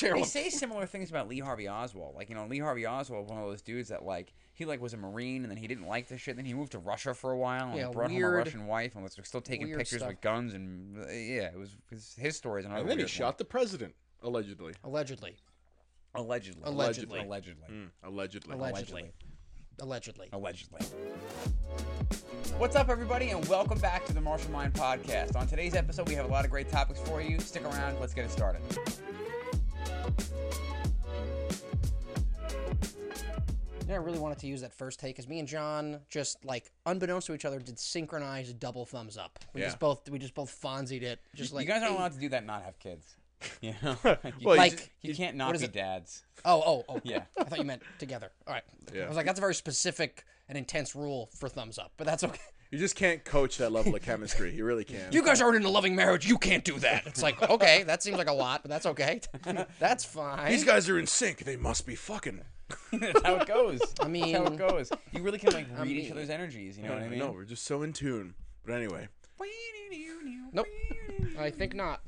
They say similar things about Lee Harvey Oswald. Like you know, Lee Harvey Oswald, one of those dudes that like he like was a marine and then he didn't like this shit. Then he moved to Russia for a while and Yeah, brought home a Russian wife and was still taking pictures stuff. with guns and uh, yeah, it was his, his stories. Another And then he weird shot the president, allegedly. Allegedly. allegedly, Allegedly. allegedly, Mm, allegedly. Allegedly. Allegedly. allegedly. What's up, everybody, and welcome back to the Martial Mind Podcast. On today's episode, we have a lot of great topics for you. Stick around. Let's get it started. Yeah, I really wanted to use that first take because me and John just like unbeknownst to each other did synchronized double thumbs up. We Yeah. just both we just both fonzied it. Just like you guys aren't allowed to do that. and Not have kids. You know, Well, you, you Like- just- you can't not what is be it? dads. Oh, oh, oh. Yeah. I thought you meant together. All right. Yeah. I was like, that's a very specific and intense rule for thumbs up, but that's okay. You just can't coach that level of chemistry. You really can't. You guys aren't in a loving marriage. You can't do that. It's like, okay, that seems like a lot, but that's okay. that's fine. These guys are in sync. They must be fucking. That's how it goes. I mean, That's how it goes. You really can like read each mean- other's energies. You know what I mean? No, we're just so in tune. But anyway, Nope. I think not.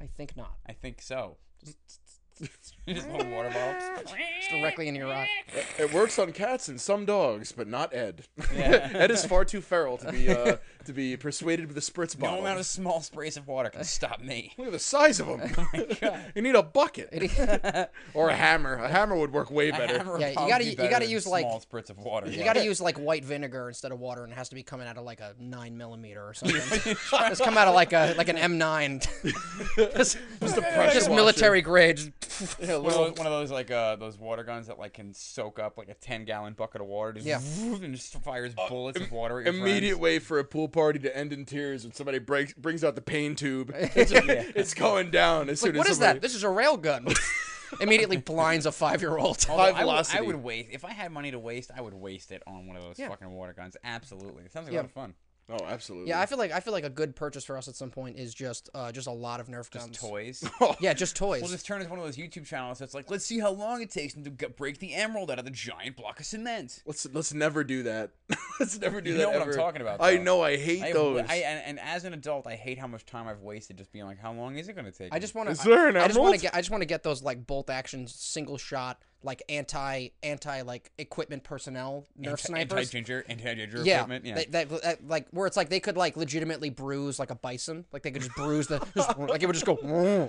I think not. I think so. Just little water bottles. Just directly in your eye. it works on cats and some dogs, but not Ed. Yeah. Ed is far too feral to be uh, to be persuaded with a spritz bottle. No amount of small sprays of water can stop me. Look at the size of them. God. you need a bucket or a hammer. A hammer would work way better. Yeah, you gotta- be you gotta use, like- small spritz of water. You yeah. got to use like white vinegar instead of water, and it has to be coming out of like a nine millimeter or something. Just come out of like a like an M9. just Just a just military grade. Yeah, a One of, those, one of those like uh, those water guns that like can soak up like a ten gallon bucket of water. Just Yeah. and just fires bullets of water. At your immediate friends. way for a pool party to end in tears when somebody breaks brings out the pain tube. It's, it's going down as Like, soon what as is somebody, that? This is a rail gun. Immediately blinds a five year old. Although high I would, I would waste if I had money to waste. I would waste it on one of those Yeah. fucking water guns. Absolutely, it sounds like Yeah. a lot of fun. Oh, absolutely. Yeah, I feel like I feel like a good purchase for us at some point is just uh, just a lot of Nerf Just guns. toys. Yeah, just toys. We'll just turn into one of those YouTube channels that's like, let's see how long it takes them to get, break the emerald out of the giant block of cement. let's let's never do that. let's never do You that. You know what I'm talking about, I know. I hate I, those. I and, and as an adult, I hate how much time I've wasted just being like, how long is it going to take? I just want to. Is there an I just want emerald? to get. I just want to get those like bolt action single shot like anti anti like equipment personnel Nerf snipers. Anti ginger, anti ginger yeah, equipment. Yeah. That, that, that- uh, like where it's like they could like legitimately bruise like a bison, like they could just bruise the, just, like it would just go,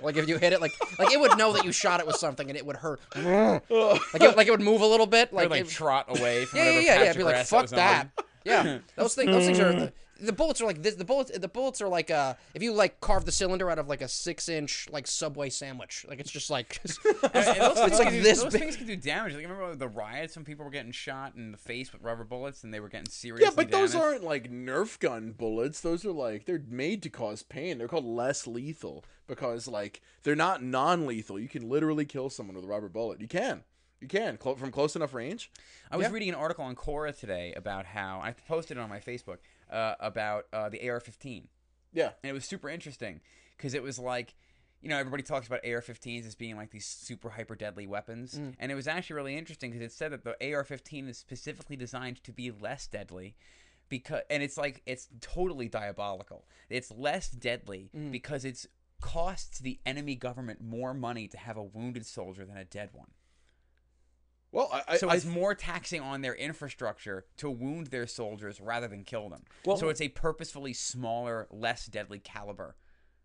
like if you hit it, like like it would know that you shot it with something and it would hurt, like it, like it would move a little bit, like, like, like it- trot away from yeah, yeah, whatever yeah, yeah. Be like, fuck was that. Yeah, those things. Those things are. The, the bullets are like this. The bullets. The bullets are like uh, if you like carve the cylinder out of like a six-inch like Subway sandwich. Like it's just like. And- and those things it's like can do, this Those big. things can do damage. Like remember the riots when people were getting shot in the face with rubber bullets and they were getting serious. yeah, but those aren't like Nerf gun bullets. Those are like they're made to cause pain. They're called less lethal because like they're not non-lethal. You can literally kill someone with a rubber bullet. You can. You can clo- from close enough range. I was Yeah. reading an article on Quora today about how I posted it on my Facebook uh, about uh, the AR-15. Yeah. and it was super interesting because it was like you know everybody talks about AR-15s as being like these super hyper deadly weapons. And it was actually really interesting because it said that the AR-15 is specifically designed to be less deadly because and it's like it's totally diabolical. It's less deadly because it's costs the enemy government more money to have a wounded soldier than a dead one Well, I, I, so I it's more taxing on their infrastructure to wound their soldiers rather than kill them Well- so it's a purposefully smaller less deadly caliber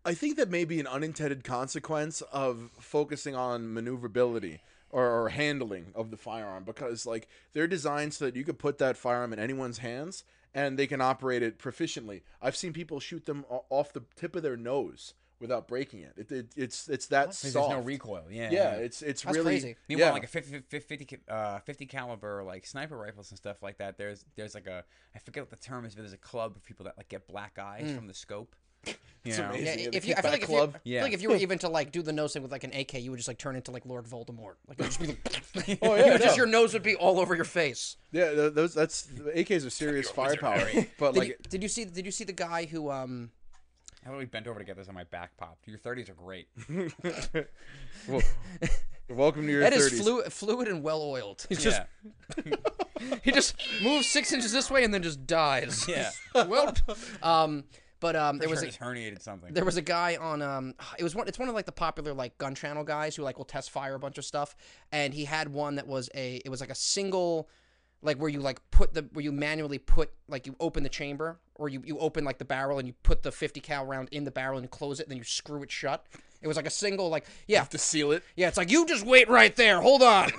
I think that may be an unintended consequence of focusing on maneuverability or, or handling of the firearm because like they're designed so that you could put that firearm in anyone's hands and they can operate it proficiently. I've seen people shoot them off the tip of their nose without breaking it. it, it it's it's that Because soft. there's no recoil. Yeah. Yeah, it's it's That's really crazy. Meanwhile, yeah. like a 50, 50, uh, 50 caliber like sniper rifles and stuff like that. There's there's like a I forget what the term is, but there's a club of people that like get black eyes from the scope. You It's know? amazing. Yeah, Yeah, if you, I feel like if you, club. I Yeah. feel like if you were even to like do the nose thing with like an AK, you would just like turn into like Lord Voldemort. Like, it would just be like, Oh yeah, would just your nose would be all over your face. yeah. th- Those that's the AKs are serious firepower, but Did, like you, did you see? Did you see the guy who um? How about we bent over to get this on my back popped? Your 30s are great. well, welcome to your That is thirties. fluid, fluid and well oiled. He's just yeah. he just moves six inches this way and then just dies. Yeah. well, um, But um, there There was a, herniated something. there was a guy on um it was one it's one of like the popular like gun channel guys who like will test fire a bunch of stuff and he had one that was a it was like a single like where you like put the where you manually put like you open the chamber or you, you open like the barrel and you put the 50 cal round in the barrel and you close it and then you screw it shut. It was like a single like yeah. You have to seal it. yeah it's like you just wait right there. Hold on.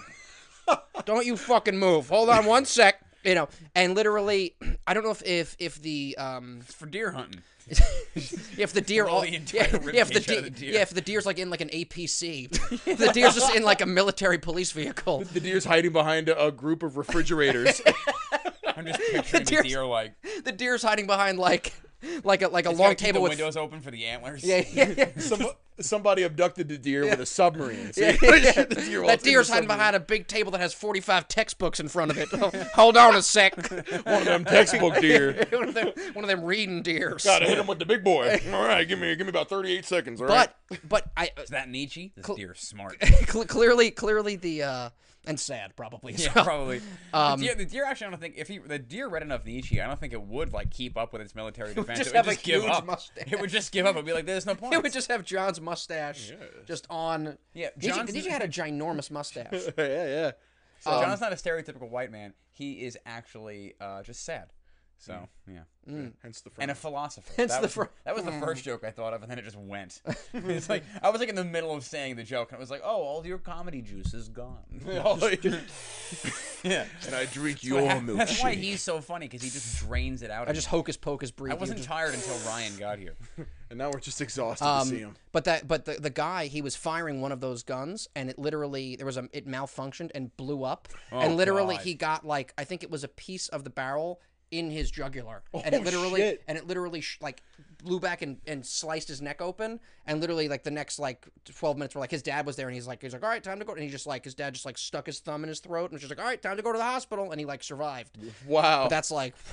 Don't you fucking move. Hold on one sec. You know and literally i don't know if if if the um It's for deer hunting. If the deer all the yeah, yeah, if the ribcage out of de- the deer. yeah if the deer's like in like an APC the deer's just in like a military police vehicle The deer's hiding behind a, a group of refrigerators. I'm just picturing the deer's- deer like the deer's hiding behind like like a like a It's long gotta keep table the with windows open for the antlers. yeah yeah yeah. Some, somebody abducted the deer with a submarine. So Yeah, yeah. the deer that deer's hiding submarine. behind a big table that has 45 textbooks in front of it. Hold on a sec. one of them textbook deer. one, of them, one of them reading deers. Gotta hit him with the big boy. All right, give me give me about thirty eight seconds. All right. But but I Is that Nietzsche? This deer's smart. clearly clearly the uh and sad probably. Yeah, well. probably. Um, the, deer, the deer actually, I don't think if he the deer read enough Nietzsche, I don't think it would like keep up with its military defense. just it would have a just give up. mustache. It would just give up. It'd be like, "There's no point." It would just have John's mustache just on. Yeah, Nietzsche, John's- Nietzsche had a ginormous mustache. yeah, yeah. so um, John's not a stereotypical white man. He is actually uh, just sad. So yeah, Hence the and a philosopher. Hence that, the was, fr- that was the first joke I thought of, and then it just went. it's like I was like in the middle of saying the joke, and it was like, "Oh, all your comedy juice is gone." yeah, and I drink That's your what hap- milkshake. That's why he's so funny because he just drains it out. I just hocus pocus breathe. I wasn't just- tired until Ryan got here. and now we're just exhausted to see Um, him. but that, but the, the guy, he was firing one of those guns, and it literally there was a it malfunctioned and blew up, and Oh, literally God. he got like I think it was a piece of the barrel in his jugular, and Oh, it literally shit. and it literally sh- like blew back and, and sliced his neck open, and literally like the next like twelve minutes were like his dad was there, and he's like he's like all right time to go, and he just like his dad just like stuck his thumb in his throat, and was just like all right time to go to the hospital, and he like survived. Wow. But that's like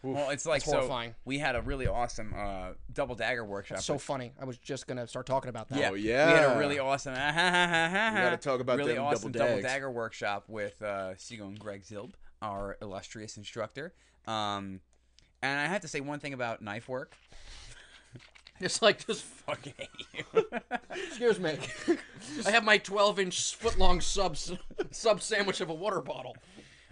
Well, it's like That's so. horrifying. We had a really awesome uh, double dagger workshop. so with- funny. I was just gonna start talking about that. yeah, Oh, We had a really awesome. we gotta talk about really them awesome double double dagger workshop with uh, Sigo and Greg Zilb, our illustrious instructor. Um, and I have to say one thing about knife work. It's like just Fucking hate you. Excuse me. I have my 12 inch foot long sub sub sandwich of a water bottle.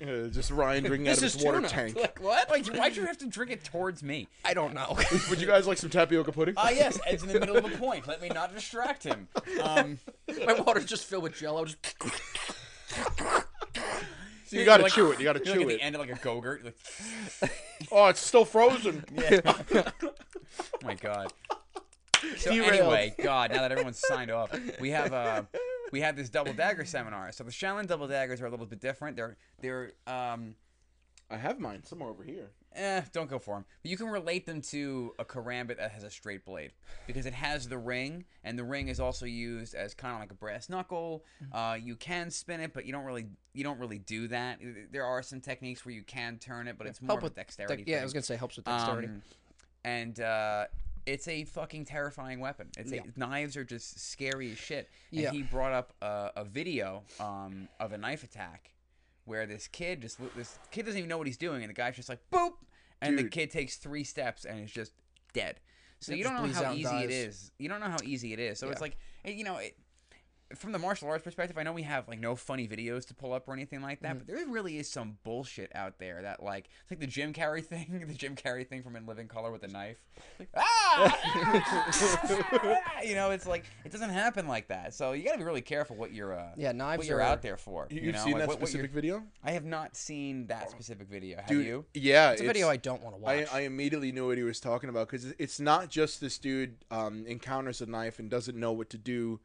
Uh, just Ryan drinking out of his water tuna. tank. Like what? like, why'd you have to drink it towards me? I don't know. Would you guys like some tapioca pudding? Ah, yes, Ed's in the middle of a point. Let me not distract him. Um, my water's just filled with Jello. Just So you gotta like- chew it. You gotta you're like chew at it. the end of like a go-gurt. Like, Oh, it's still frozen. Yeah. oh my god. So Derailed. anyway, God, now that everyone's signed off, we have uh we have this double dagger seminar. So the Shaolin double daggers are a little bit different. They're they're um I have mine somewhere over here. Eh, don't go for them. But you can relate them to a karambit that has a straight blade because it has the ring, and the ring is also used as kind of like a brass knuckle. Uh, you can spin it, but you don't really you don't really do that. There are some techniques where you can turn it, but it's more help of a with dexterity. yeah, I thing. was gonna say helps with dexterity. Um, and uh, it's a fucking terrifying weapon. It's Yeah. a, knives are just scary as shit. And Yeah. he brought up a, a video um, of a knife attack where this kid just this kid doesn't even know what he's doing, and the guy's just like boop, and the kid takes three steps and is just dead. So It you don't know how easy it dies. is. You don't know how easy it is. So it's like you know. It, from the martial arts perspective, I know we have like no funny videos to pull up or anything like Mm-hmm. that, but there really is some bullshit out there that like it's like the Jim Carrey thing, the Jim Carrey thing from In Living Color with a knife. Like, ah! you know, it's like it doesn't happen like that. So you got to be really careful what you're uh, Yeah, knives what you're are- out there for. You, You, have know, seen like, that what- what you're- specific video? I have not seen that specific video. Have Dude, you? yeah, It's a video I don't want to I, watch. I immediately knew what he was talking about because it's not just this dude um, encounters a knife and doesn't know what to do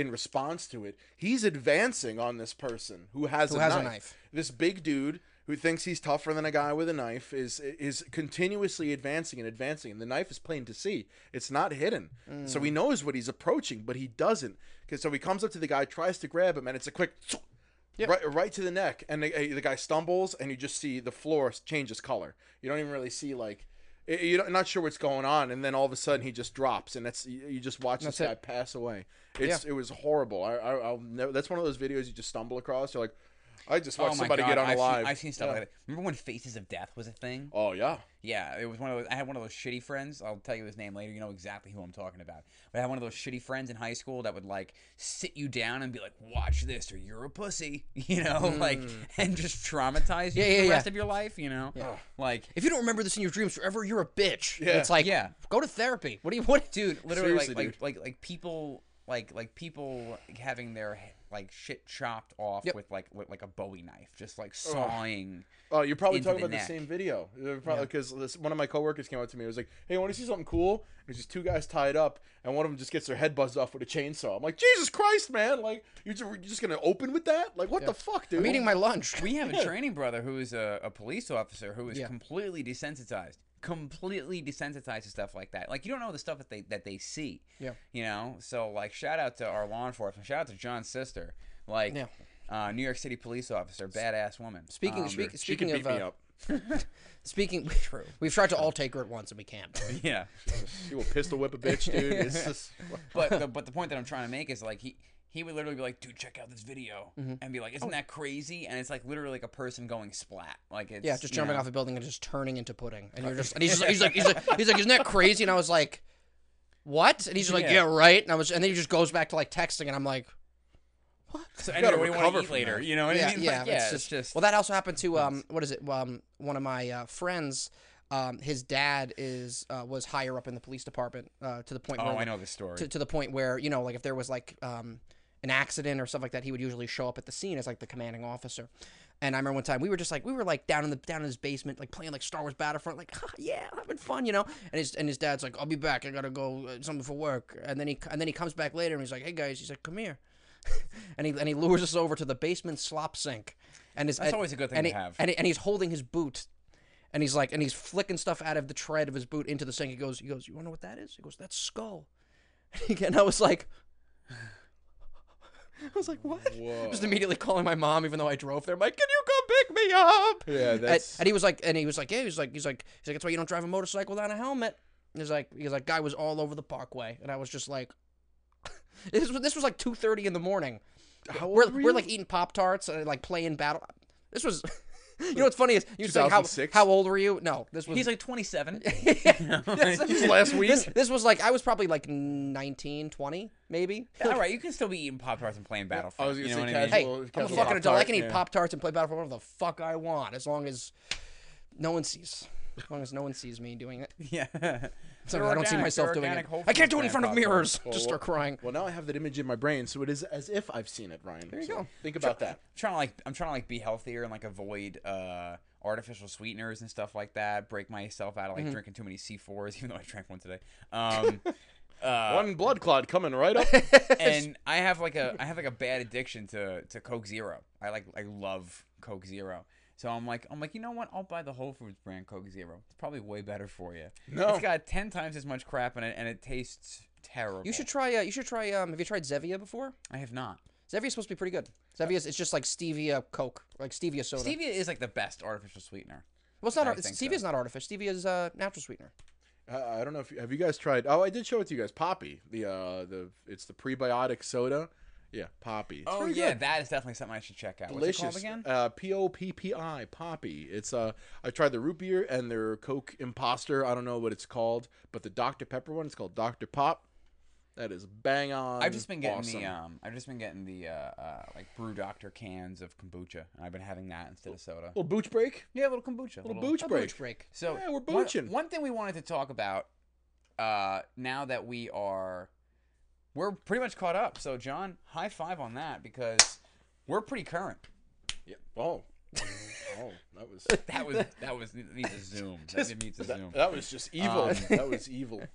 in response to it. He's advancing on this person who has, Who a, has a knife. knife. This big dude who thinks he's tougher than a guy with a knife is is continuously advancing and advancing, and the knife is plain to see. It's not hidden, so Mm. he knows what he's approaching, but he doesn't. Because so he comes up to the guy, tries to grab him, and it's a quick. Right, right to the neck, and the, uh, the guy stumbles, and you just see the floor changes color. You don't even really see like you're not sure what's going on, and then all of a sudden he just drops, and that's you just watch this That's guy pass away. It's it was horrible. I, I I'll never. That's one of those videos you just stumble across. You're like, I just Oh watched my somebody God, get on I've alive. Seen, I've seen stuff Yeah. like that. Remember when Faces of Death was a thing? Oh yeah. Yeah, it was one of those. I had one of those shitty friends. I'll tell you his name later. You know exactly who I'm talking about. But I had one of those shitty friends in high school that would like sit you down and be like, "Watch this, or you're a pussy," you know, like, and just traumatize you Mm. Yeah, for yeah, the rest of your life. You know, like, If you don't remember this in your dreams forever, you're a bitch. Yeah. It's like, Yeah. go to therapy. What do you what? dude, literally, like, Seriously, like, dude. like, like people, like, like people having their like shit chopped off Yep. with like with, like a Bowie knife, just like sawing. Oh, you're probably talking the about neck. the same video. Because one of my coworkers came up to me. and was like, "Hey, want to see something cool?" And there's just two guys tied up, and one of them just gets their head buzzed off with a chainsaw. I'm like, Jesus Christ, man! Like, you're just, you're just gonna open with that? Like, what the fuck, dude? I'm eating my lunch. We have a training brother who is a, a police officer who is Yeah. completely desensitized, completely desensitized to stuff like that. Like you don't know the stuff that they that they see. Yeah. You know, so like shout out to our law enforcement. Shout out to John's sister, like Yeah. uh, New York City police officer, badass woman. Speaking Um, speak, she speaking could of beat me uh, up. speaking, we've tried to all take her at once and we can't. yeah. She will pistol whip a bitch, dude. It's just But the, but the point that I'm trying to make is like he. He would literally be like, "Dude, check out this video," Mm-hmm. and be like, Oh. "Isn't that crazy?" And it's like literally like a person going splat, like it's Yeah, just jumping know. off a building and just turning into pudding, and you're just and he's just he's like he's like he's like isn't that crazy? And I was like, what? And he's just like Yeah. yeah, right. And I was and then he just goes back to like texting, and I'm like, What? So gotta anyway, what do you want to eat from later? that. You know what yeah, I mean? yeah, Like, yeah, it's it's just, just well, that also happened to um, what is it? Um, one of my uh, friends. Um, his dad is uh, was higher up in the police department uh, to the point Oh, where I know this story. to, to the point where you know like if there was like um, an accident or stuff like that he would usually show up at the scene as like the commanding officer. And i remember one time we were just like we were like down in the down in his basement like playing like star wars battlefront like "Ha, yeah having fun you know? And his and his dad's like i'll be back. I gotta go uh, something for work. And then he and then he comes back later and he's like hey guys he's like come here. And he and he lures us over to the basement slop sink. And his That's and- always a good thing and to he- have. and, he- and he's holding his boot. And he's like and he's flicking stuff out of the tread of his boot into the sink. He goes he goes you want to know what that is? He goes that's skull. And I was like, I was like, what? Whoa. Just immediately calling my mom, even though I drove there. I'm like, can you come pick me up? Yeah, And, that's and he was like, and he was like, yeah, he's like, he's like, he's like, that's why you don't drive a motorcycle without a helmet. He's like, he's like, guy was all over the parkway, and I was just like, this was this was like two thirty in the morning. how old We're, were we're like eating pop tarts and uh, like playing battle. This was, you know what's funny is you say how 2006? how old were you? No, this was He's like 27. this, Just last week. this, this was like I was probably like 19, 20, maybe. All right, you can still be eating Pop Tarts and playing Battlefront. I was gonna you say know what I mean? Hey, Well, I'm a casual fucking adult. I Pop-Tart, can eat yeah. Pop Tarts and play Battlefront whatever the fuck I want, as long as no one sees. As long as no one sees me doing it. Yeah. So They're I don't see myself doing it. I can't do it in front of mirrors. Pop-Tarts. Just start crying. Well, now I have that image in my brain, so it is as if I've seen it, Ryan. There you so go. Think about that. I'm trying to like I'm trying to like be healthier and like avoid uh artificial sweeteners and stuff like that. Break myself out of Mm-hmm. like drinking too many C4s, even though I drank one today. Um, uh, One blood clot coming right up. and I have like a I have like a bad addiction to to Coke Zero. I like I love Coke Zero. So I'm like I'm like you know what? I'll buy the Whole Foods brand Coke Zero. It's probably way better for you. No. It's got ten times as much crap in it, and it tastes terrible. You should try. Uh, you should try. Um, have you tried Zevia before? I have not. Zevia's supposed to be pretty good. Zevia's it's just like stevia Coke, like stevia soda. Stevia is like the best artificial sweetener. well, it's not. I ar- think Stevia's so. not artificial. Stevia's uh, natural sweetener. Uh, I don't know if you, have you guys tried. Oh, I did show it to you guys. Poppi, the uh, the it's the prebiotic soda. Yeah, Poppi. It's Oh yeah, good. that is definitely something I should check out. delicious. What's it called again? Uh, P O P P I Poppi. It's uh, I tried the root beer and their Coke Imposter. I don't know what it's called, but the Dr Pepper one. It's called Dr Pop. That is bang on. I've just been getting awesome. the um, I've just been getting the uh, uh, like Brew Doctor cans of kombucha, and I've been having that instead of soda. little booch break. Yeah, a little kombucha, Little little booch A break. booch break. So Yeah, we're one- One, thing we wanted to talk about, uh, now that we are, we're pretty much caught up. So John, high five on that because we're pretty current. Yeah. Oh. oh, that was That was that was needs a zoom. that needs a zoom. that was just evil. Um, that was evil.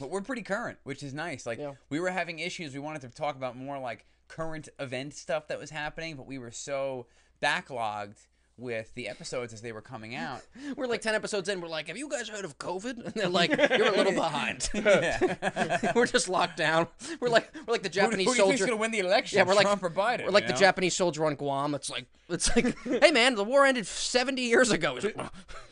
But we're pretty current, which is nice. Like Yeah. we were having issues. We wanted to talk about more like current event stuff that was happening, but we were so backlogged with the episodes as they were coming out. We're like ten episodes in. We're like, have you guys heard of COVID? And they're like, you're a little behind. we're just locked down. We're like we're like the Japanese who, who do you gonna win the election? Yeah, we're like Trump or Biden. We're like the know? Japanese soldier on Guam. It's like it's like, hey man, the war ended 70 years ago. He's like,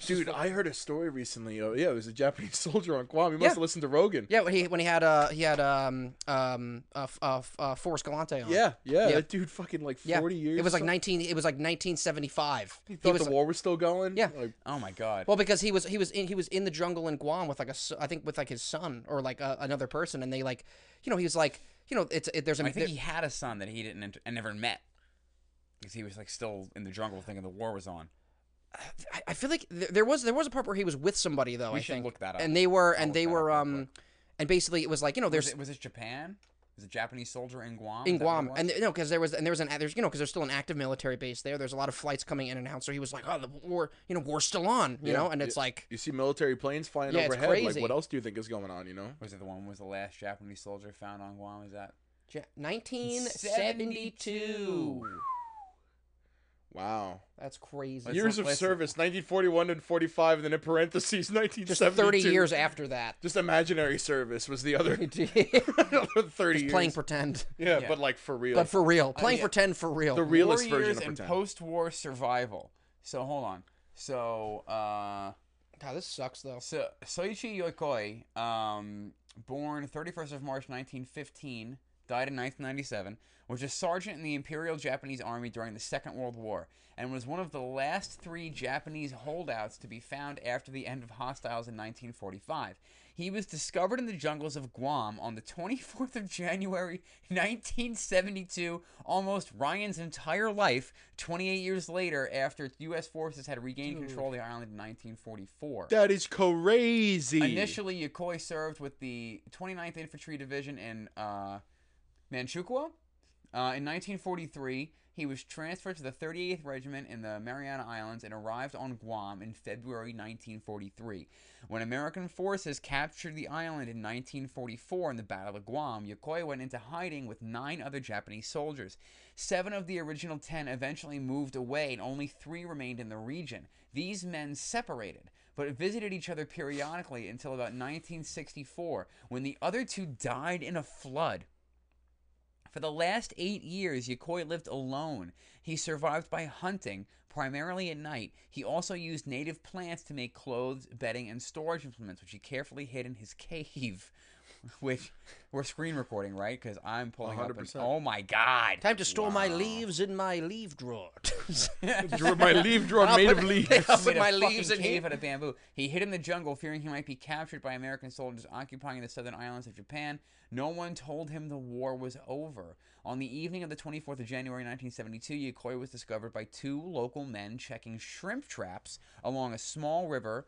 Dude, I heard a story recently. Oh, yeah, it was a Japanese soldier on Guam. He must Yeah. have listened to Rogan. yeah, when he when he had uh he had um um uh, uh, uh Forrest Galante on. Yeah, yeah, Yeah. That dude fucking like Yeah. 40 years. It was like 19. It was like 1975. He thought was the war was still going? Yeah. Like, Oh my god. well because he was he was in he was in the jungle in Guam with like a s- I think with like his son or like uh, another person and they like you know he was like you know it's it, there's a I think there- he had a son that he didn't int- and never met because he was like still in the jungle thinking the war was on. I, I feel like th- there was there was a part where he was with somebody though We I should think look that up. and they were and they were up real um and basically it was like you know Was there's it, was it Japan? Was a Japanese soldier in Guam? in Is that what it Guam, and th- no, because there was and there was an there's you know because there's still an active military base there. There's a lot of flights coming in and out. So he was like, oh, the war, you know, war's still on, you Yeah, know, and yeah. it's like, you see military planes flying Yeah, overhead. Like, crazy. what else do you think is going on, you know? was it the one was the last Japanese soldier found on Guam? Is that Ja- 1972. Wow. That's crazy. Let's Years look- of let's- service 1941 and 45, and then in parentheses 1972. Just 30 years after that. Just imaginary service was the other Just 30 years. playing pretend, yeah, Yeah. but like for real. but for real, playing yeah. pretend for real. The realest version Warriors of and pretend. post-war survival. So hold on. So uh, God, this sucks though. so Soichi Yokoi, um, born 31st of March 1915, died in 1997, was a sergeant in the Imperial Japanese Army during the Second World War, and was one of the last three Japanese holdouts to be found after the end of hostiles in 1945. He was discovered in the jungles of Guam on the 24th of January 1972, almost Ryan's entire life, 28 years later after U.S. forces had regained control of the island in 1944. that is crazy. Initially, Yokoi served with the 29th Infantry Division in uh, Manchukuo. Uh, in 1943, he was transferred to the 38th Regiment in the Mariana Islands and arrived on Guam in February 1943. When American forces captured the island in 1944 in the Battle of Guam, Yokoi went into hiding with nine other Japanese soldiers. Seven of the original ten eventually moved away, and only three remained in the region. These men separated but visited each other periodically until about 1964, when the other two died in a flood. For the last eight years, Yokoi lived alone. He survived by hunting, primarily at night. He also used native plants to make clothes, bedding, and storage implements, which he carefully hid in his cave. Which we're screen recording, right? Because I'm pulling up. An, 100%. oh my god! Time to store my leaves in my leaf drawer. Drew- my leaf drawer I'll made put- of leaves. I'll put made a my fucking leaves in cave out of bamboo. He hid in the jungle, fearing he might be captured by American soldiers occupying the southern islands of Japan. No one told him the war was over. On the evening of the 24th of January 1972, Yokoi was discovered by two local men checking shrimp traps along a small river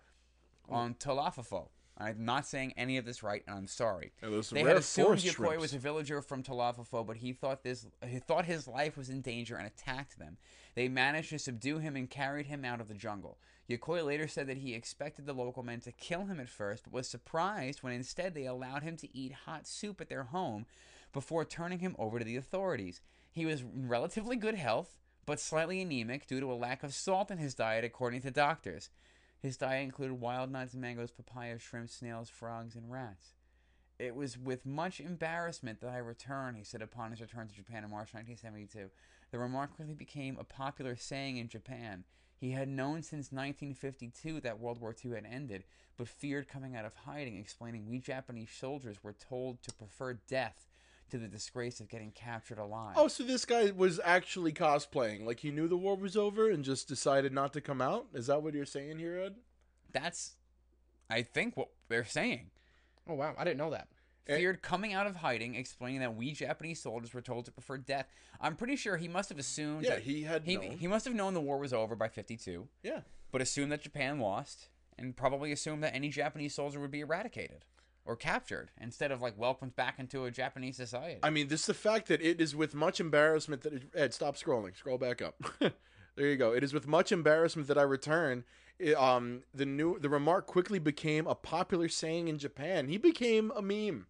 on Talofofo. I'm not saying any of this right, and I'm sorry. They had assumed Yokoi was a villager from Talofofo, but he thought this he thought his life was in danger and attacked them. They managed to subdue him and carried him out of the jungle. Yokoi later said that he expected the local men to kill him at first, but was surprised when instead they allowed him to eat hot soup at their home before turning him over to the authorities. He was in relatively good health, but slightly anemic due to a lack of salt in his diet, according to doctors. His diet included wild nuts, mangoes, papaya, shrimp, snails, frogs, and rats. It was with much embarrassment that I returned, he said upon his return to Japan in March 1972. The remark quickly became a popular saying in Japan. He had known since 1952 that World War II had ended, but feared coming out of hiding, explaining we Japanese soldiers were told to prefer death to the disgrace of getting captured alive. Oh, so this guy was actually cosplaying. Like he knew the war was over and just decided not to come out? Is that what you're saying here, Ed? That's, I think, what they're saying. Oh wow, I didn't know that. Eh. feared coming out of hiding, explaining that we Japanese soldiers were told to prefer death. I'm pretty sure he must have assumed. Yeah, that he had he, known. he must have known the war was over by 52, Yeah. but assumed that Japan lost, and probably assumed that any Japanese soldier would be eradicated or captured instead of like welcomed back into a Japanese society. I mean, this the fact that it is with much embarrassment that it, Ed, stop scrolling. Scroll back up. there you go. It is with much embarrassment that I return. It, um, the new the remark quickly became a popular saying in Japan. He became a meme.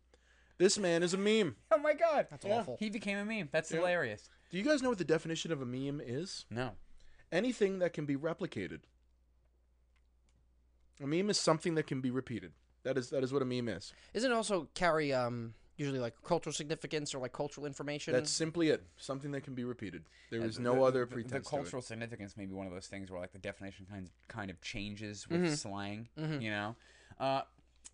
This man is a meme. oh my god, That's awful. He became a meme. That's Yeah. hilarious. Do you guys know what the definition of a meme is? No. anything that can be replicated. A meme is something that can be repeated. That is that is what a meme is. Isn't it also carry um usually like cultural significance or like cultural information? That's simply it. Something that can be repeated. There Yeah, is the- no the- other the- pretense. The to it. cultural significance may be one of those things where like the definition kind kind of changes with Mhm. slang, Mhm. you know. Uh,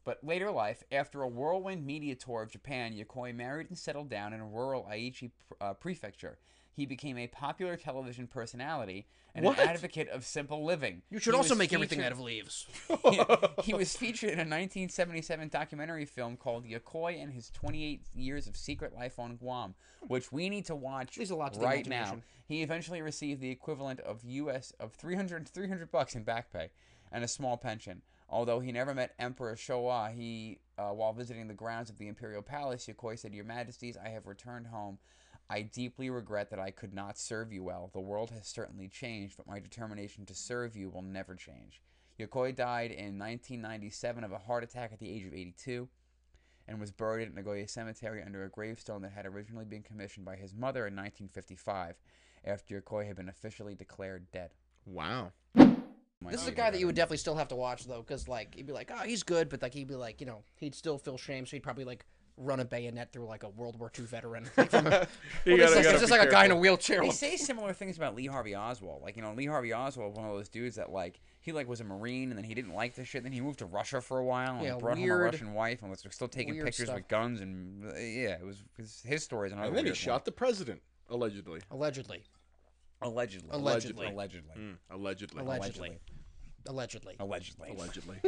but later life, after a whirlwind media tour of Japan, Yokoi married and settled down in a rural Aichi uh, prefecture. He became a popular television personality and What? an advocate of simple living. you should He also make everything out of leaves. he was featured in a 1977 documentary film called Yokoi and His 28 Years of Secret Life on Guam, which we need to watch a lot to the right now. He eventually received the equivalent of U.S. of 300 300 bucks in back pay and a small pension. Although he never met Emperor Showa, he uh, while visiting the grounds of the imperial palace, Yokoi said, "Your Majesties, I have returned home." I deeply regret that I could not serve you well. The world has certainly changed, but my determination to serve you will never change. Yokoi died in 1997 of a heart attack at the age of 82 and was buried at Nagoya Cemetery under a gravestone that had originally been commissioned by his mother in 1955 after Yokoi had been officially declared dead. Wow. This is a guy that you would definitely still have to watch though, because like he'd be like, oh, he's good, but like he'd be like, you know, he'd still feel shame, so he'd probably like run a bayonet through like a World War II veteran. Like, from a, Well, gotta- it's like, it's just be like a guy in a wheelchair. They say similar things about Lee Harvey Oswald. Like, you know, Lee Harvey Oswald, one of those dudes that like he like was a marine and then he didn't like this shit. Then he moved to Russia for a while and Yeah, like, brought home a Russian wife and was still taking pictures stuff. with guns and uh, yeah, it was his, his story is another. And then he weird shot the president, allegedly. Allegedly, one. allegedly, Allegedly. allegedly, Mm, allegedly. allegedly, allegedly. Allegedly, Allegedly. Allegedly.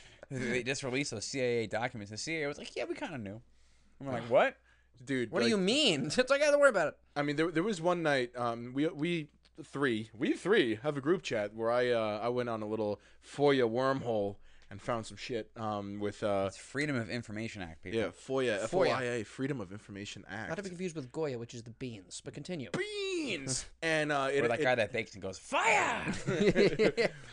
they just released those CIA documents. The CIA was like, "Yeah, we kind of knew." And we're like, "What?" Dude, What do you mean? It's like, I don't worry about it. I mean, there, there was one night, um, we we three, we three have a group chat where I uh, I went on a little FOIA wormhole and found some shit um, with uh, It's Freedom of Information Act, people. yeah FOIA F O I A Freedom of Information Act. Not to Act. be confused with Goya, which is the beans. But continue. Beans and uh, it, Or that it- guy that bakes and goes, "Fire!"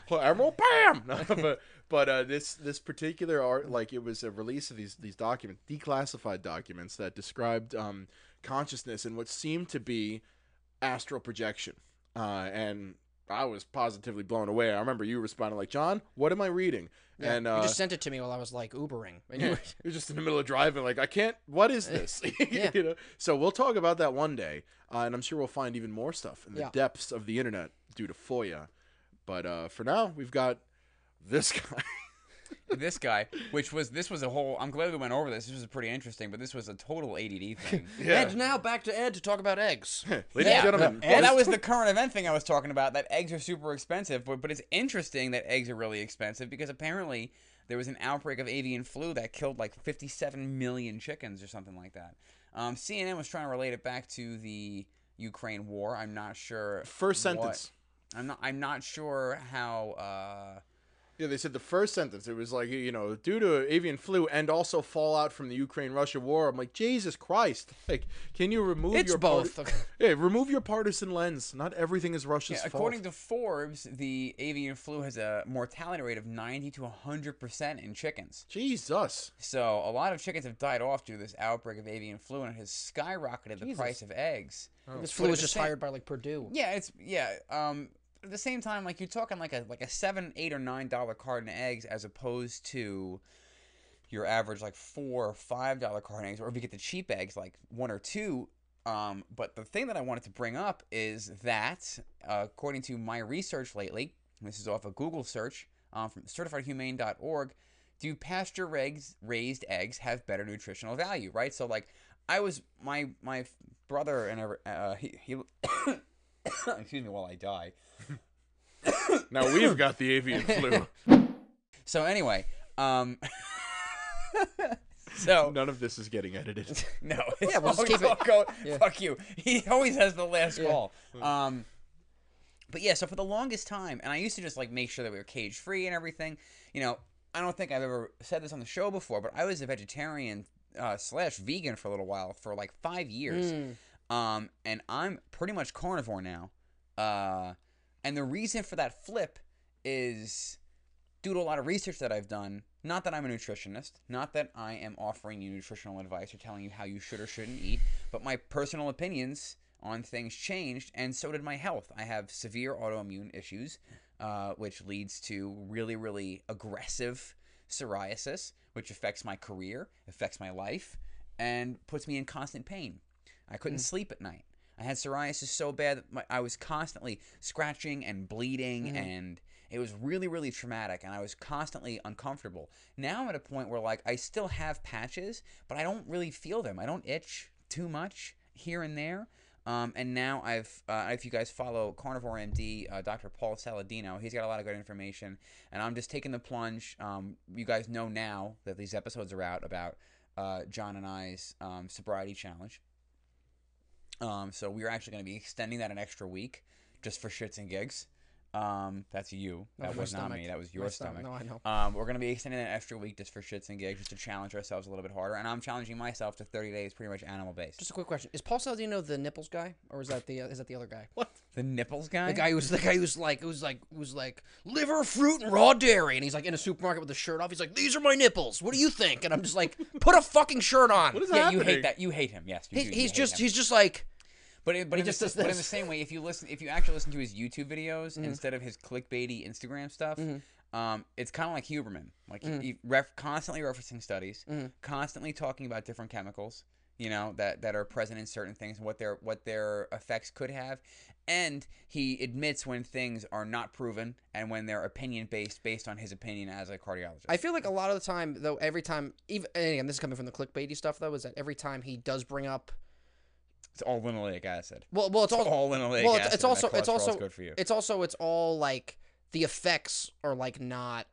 well, Emeril Bam. No, but but uh, this this particular art, like it was a release of these these documents, declassified documents that described um, consciousness and what seemed to be astral projection, uh, and I was positively blown away. I remember you responding like, "John, what am I reading?" Yeah, and you uh, just sent it to me while I was like Ubering. And you were- you're just in the middle of driving, like, I can't. What is this? Yeah. you know. So we'll talk about that one day, uh, and I'm sure we'll find even more stuff in the Yeah. depths of the internet due to FOIA. But uh, for now, we've got this guy. This guy, which was this was a whole. I'm glad we went over this. This was pretty interesting, but this was a total ADD thing. yeah. And now back to Ed to talk about eggs. Ladies and gentlemen, Well, that was the current event thing I was talking about. That eggs are super expensive, but, but it's interesting that eggs are really expensive because apparently there was an outbreak of avian flu that killed like 57 million chickens or something like that. Um, CNN was trying to relate it back to the Ukraine war. I'm not sure. first what- sentence. I'm not. I'm not sure how. Uh, Yeah, they said the first sentence. It was like, you know, due to avian flu and also fallout from the Ukraine-Russia war. I'm like, Jesus Christ! Like, can you remove It's your parti- both. yeah, remove your partisan lens. Not everything is Russia's Yeah, fault. according to Forbes, the avian flu has a mortality rate of 90 to 100% in chickens. Jesus. So a lot of chickens have died off due to this outbreak of avian flu, and it has skyrocketed the price of eggs. this flu at was just same- hired by like Perdue. Yeah, it's yeah. Um, at the same time, like you're talking like a like a seven, eight, or nine dollar carton of eggs, as opposed to your average like four or five dollar carton eggs, or if you get the cheap eggs, like one or two. Um, but the thing that I wanted to bring up is that, uh, according to my research lately, this is off a Google search um, from certifiedhumane.org, do pasture eggs, raised eggs have better nutritional value? Right. So like, I was my my brother and uh, he he. excuse me while I die. Now we've got the avian flu. So anyway, um, so None of this is getting edited. no, Yeah, we'll just keep it- all go- yeah. Fuck you. He always has the last Yeah. call. Um, but yeah, so for the longest time, and I used to just like make sure that we were cage free and everything. You know, I don't think I've ever said this on the show before, but I was a vegetarian uh, slash vegan for a little while for like five years. Mm. Um, and I'm pretty much carnivore now. Uh, and the reason for that flip is due to a lot of research that I've done. Not that I'm a nutritionist, not that I am offering you nutritional advice or telling you how you should or shouldn't eat, but my personal opinions on things changed, and so did my health. I have severe autoimmune issues, uh, which leads to really, really aggressive psoriasis, which affects my career, affects my life, and puts me in constant pain. I couldn't sleep at night. I had psoriasis so bad that my, I was constantly scratching and bleeding, and it was really, really traumatic. And I was constantly uncomfortable. Now I'm at a point where like I still have patches, but I don't really feel them. I don't itch too much here and there. Um, and now I've, uh, if you guys follow Carnivore MD, uh, Dr. Paul Saladino, he's got a lot of good information. And I'm just taking the plunge. Um, you guys know now that these episodes are out about uh, John and I's um, sobriety challenge. Um, so we're actually going to be extending that an extra week just for shits and gigs. Um, that's you. That That was was not stomach. me. That was your stomach. stomach. No, I know. Um, we're going to be extending that extra week just for shits and gigs, just to challenge ourselves a little bit harder. And I'm challenging myself to 30 days, pretty much animal based. Just a quick question: Is Paul Saladino the nipples guy, or is that the uh, is that the other guy? What? The nipples guy? The guy who's the guy who's like who's like who's like liver, fruit, and raw dairy, and he's like in a supermarket with the shirt off. He's like, "These are my nipples. What do you think?" And I'm just like, "Put a fucking shirt on." What is yeah, happening? you hate that. You hate him. Yes. You He's, do. You he's hate just him. he's just like But it, but, He in just the, but in the same way, if you listen, if you actually listen to his YouTube videos mm-hmm. instead of his clickbaity Instagram stuff, mm-hmm. um, it's kind of like Huberman, like mm-hmm. he, he ref, constantly referencing studies, constantly talking about different chemicals, you know, that that are present in certain things and what their what their effects could have, and he admits when things are not proven and when they're opinion based, based on his opinion as a cardiologist. I feel like a lot of the time, though, every time, even and again, this is coming from the clickbaity stuff, though, is that every time he does bring up, it's all linoleic acid. well, well, it's It's all, all linoleic well, acid. it's, it's also, it's also, good for you. it's also, it's all like the effects are like not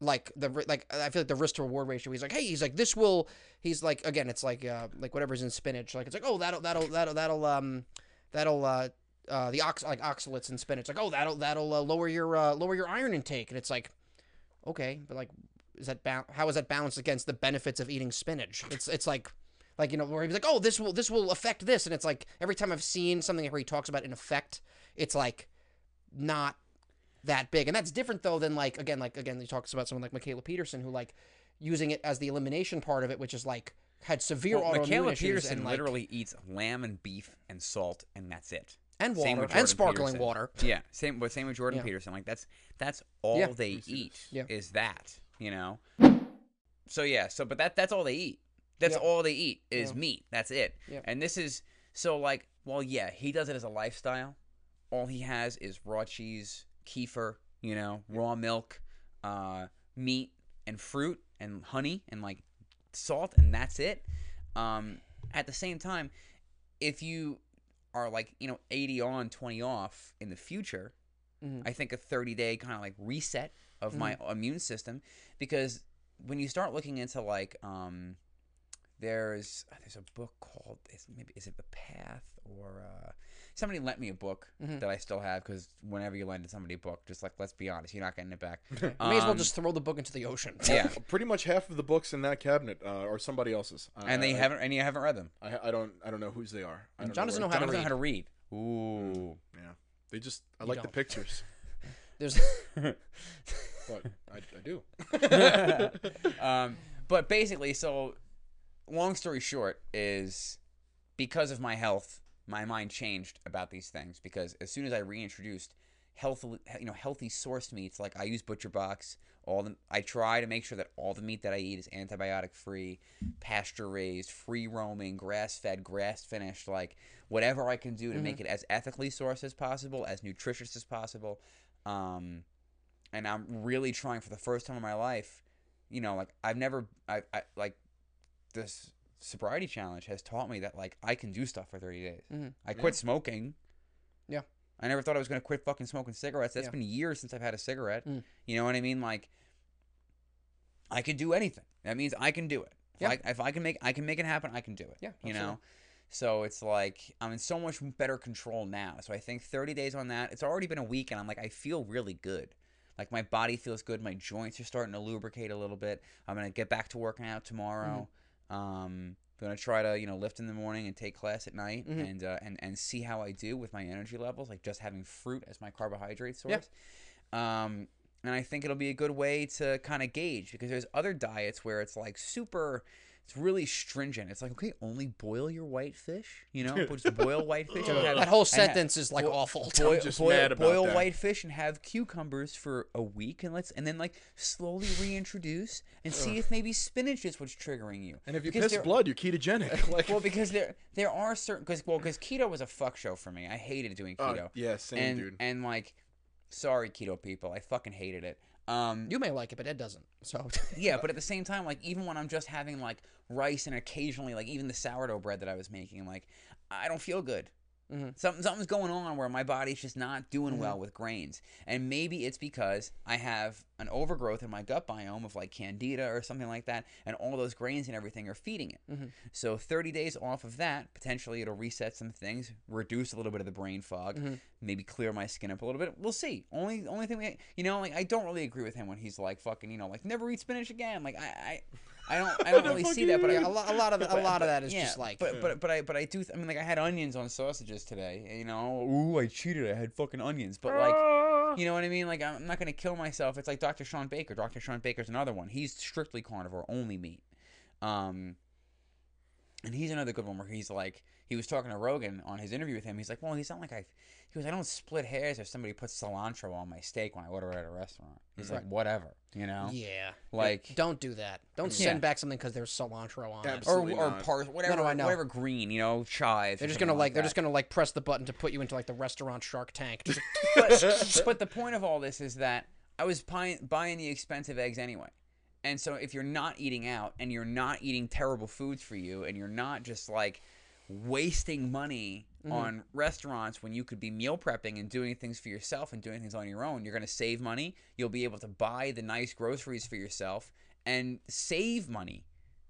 like the like I feel like the risk to reward ratio. He's like, hey, he's like this will. He's like again, it's like uh like whatever's in spinach. Like it's like oh that'll that'll that'll that'll um that'll uh. Uh, the ox like oxalates in spinach, like oh that'll that'll uh, lower your uh, lower your iron intake, and it's like, okay, but like, is that ba- how is that balanced against the benefits of eating spinach? It's it's like, like you know where he's like, oh this will this will affect this, and it's like every time I've seen something where he talks about an effect, it's like not that big, and that's different though than like again like again he talks about someone like Mikhaila Peterson who like using it as the elimination part of it, which is like had severe Well, autoimmune Mikhaila issues Peterson and like, literally eats lamb and beef and salt, and that's it. and water and sparkling Peterson. water. Yeah, same. But same with Jordan Yeah. Peterson. Like that's that's all Yeah. they eat. Yeah. Is that you know? So yeah. So but that that's all they eat. That's Yeah. all they eat is Yeah. meat. That's it. Yeah. And this is so like well yeah he does it as a lifestyle. All he has is raw cheese, kefir, you know, raw milk, uh, meat and fruit and honey and like salt and that's it. Um, at the same time, if you are like you know 80 on 20 off in the future Mhm. i think a 30 day kind of like reset of my immune system because when you start looking into like um there's there's a book called is maybe is it the path or uh somebody lent me a book Mhm. that i still have because whenever you lend somebody a book just like let's be honest you're not getting it back You may as well Um, just throw the book into the ocean. yeah Pretty much half of the books in that cabinet uh, are somebody else's. Uh, and they I, haven't and you haven't read them I, I don't. I don't know whose they are. I And don't John doesn't where- know how John to doesn't how read. to read ooh Yeah, they just. I You like the don't. pictures, There's but I, I do. um, but basically, so long story short is because of my health, my mind changed about these things because as soon as I reintroduced healthy, you know, healthy sourced meats, like I use Butcher Box, all the I try to make sure that all the meat that I eat is antibiotic free, pasture raised, free roaming, grass fed, grass finished, like whatever I can do to make it as ethically sourced as possible, as nutritious as possible. Um, and I'm really trying for the first time in my life. You know, like I've never, I, I like this sobriety challenge has taught me that like I can do stuff for 30 days. Mhm. I quit smoking. Yeah. I never thought I was gonna quit fucking smoking cigarettes. That's Yeah. been years since I've had a cigarette. Mm. You know what I mean? Like, I could do anything. That means I can do it. If, Yeah. I, if I can make, I can make it happen. I can do it. Yeah, You absolutely. know. So it's like I'm in so much better control now. So I think 30 days on that. It's already been a week, and I'm like I feel really good. Like my body feels good. My joints are starting to lubricate a little bit. I'm gonna get back to working out tomorrow. Um, I'm gonna try to you know lift in the morning and take class at night, Mhm. and uh, and and see how I do with my energy levels. Like just having fruit as my carbohydrate source. Um, and I think it'll be a good way to kind of gauge because there's other diets where it's like super. It's really stringent. It's like okay, only boil your white fish. You know, just boil white fish. and have- that whole and ha- sentence is like boil- awful. Boil, just boil, mad about boil that. white fish and have cucumbers for a week, and let's and then like slowly reintroduce and see if maybe spinach is what's triggering you. And if you Because piss there- blood, you're ketogenic. like, well, because there there are certain because well because keto was a fuck show for me. I hated doing Oh, keto. yeah, same, and dude. and like, sorry keto people, I fucking hated it. Um, You may like it, but Ed doesn't. So yeah, but at the same time, like even when I'm just having like rice and occasionally like even the sourdough bread that I was making, like I don't feel good. Mhm. Something something's going on where my body's just not doing well with grains, and maybe it's because I have an overgrowth in my gut biome of like candida or something like that, and all those grains and everything are feeding it. Mhm. So 30 days off of that, potentially it'll reset some things, reduce a little bit of the brain fog, Mhm. maybe clear my skin up a little bit. We'll see. Only only thing we, you know, like I don't really agree with him when he's like fucking, you know, like never eat spinach again. Like I I, I don't I don't really see that, but I, a, lot, a lot of the, a lot of that is yeah, just like but but but I but I do. th- I mean, like I had onions on sausages today. You know, ooh, I cheated. I had fucking onions. But like, you know what I mean? Like I'm not gonna kill myself. It's like Dr. Sean Baker. Dr. Sean Baker's another one. He's strictly carnivore, only meat. Um, and he's another good one where he's like, he was talking to Rogan on his interview with him. He's like, well, he's not like I. He goes, I don't split hairs if somebody puts cilantro on my steak when I order it at a restaurant. He's like, whatever, you know, yeah. like. Don't do that. Don't Yeah. send back something because there's cilantro on it. Or, Absolutely or not. pars, whatever, no, I know. whatever green, you know, chives. They're just gonna like they're that. just gonna like press the button to put you into like the restaurant Shark Tank. Just, but, but the point of all this is that I was buying, buying the expensive eggs anyway. And so if you're not eating out and you're not eating terrible foods for you and you're not just like wasting money on restaurants when you could be meal prepping and doing things for yourself and doing things on your own, you're going to save money. You'll be able to buy the nice groceries for yourself and save money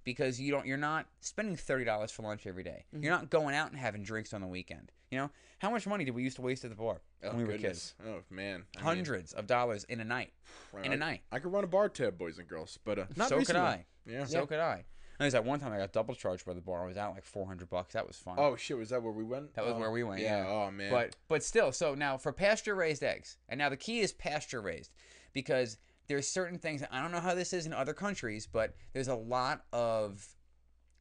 because you don't you're not spending $30 for lunch every day. You're not going out and having drinks on the weekend. You know, how much money did we used to waste at the bar oh, when we were kids? Oh man, I mean, hundreds of dollars in a night. well, in a I- night. I could run a bar tab, boys and girls, but uh, not so could. I. Yeah. So could I. There's that one time I got double charged by the bar. I was out like 400 bucks. That was fun. Oh shit, was that where we went? That was Oh, where we went, yeah. Oh man. But but still, so now for pasture raised eggs, and now the key is pasture raised because there's certain things. I don't know how this is in other countries, but there's a lot of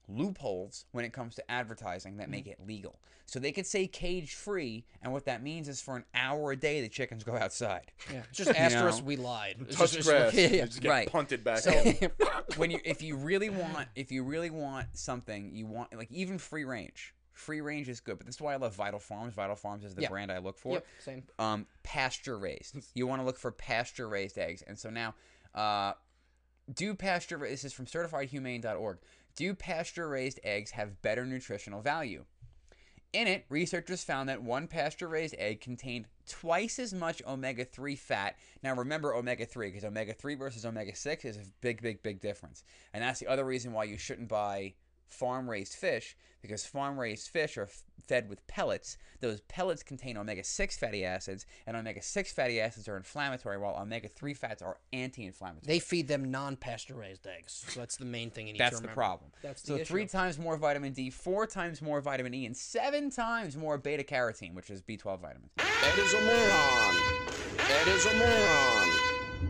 loopholes when it comes to advertising that make it legal. So they could say cage free, and what that means is for an hour a day the chickens go outside. yeah, it's just asterisk. know. We lied. It's touch just- grass. yeah, yeah. just get Right. punted back. So when you if you really want if you really want something you want like even free range free range is good but this is why i love vital farms vital farms is the Yeah. brand i look for Yep, same. um pasture raised you want to look for pasture raised eggs and so now uh do pasture this is from certifiedhumane.org do pasture raised eggs have better nutritional value in it, researchers found that one pasture raised egg contained twice as much omega 3 fat. Now, remember omega 3 because omega 3 versus omega 6 is a big, big, big difference. And that's the other reason why you shouldn't buy farm raised fish because farm raised fish are fed with pellets. Those pellets contain omega 6 fatty acids, and omega 6 fatty acids are inflammatory, while omega 3 fats are anti inflammatory. They feed them non-pasteurized eggs, so that's the main thing you need That's to the remember. problem. That's the so issue. three times more vitamin D, four times more vitamin E, and seven times more beta carotene, which is B12 vitamins. Ed is a moron. Ed is a moron.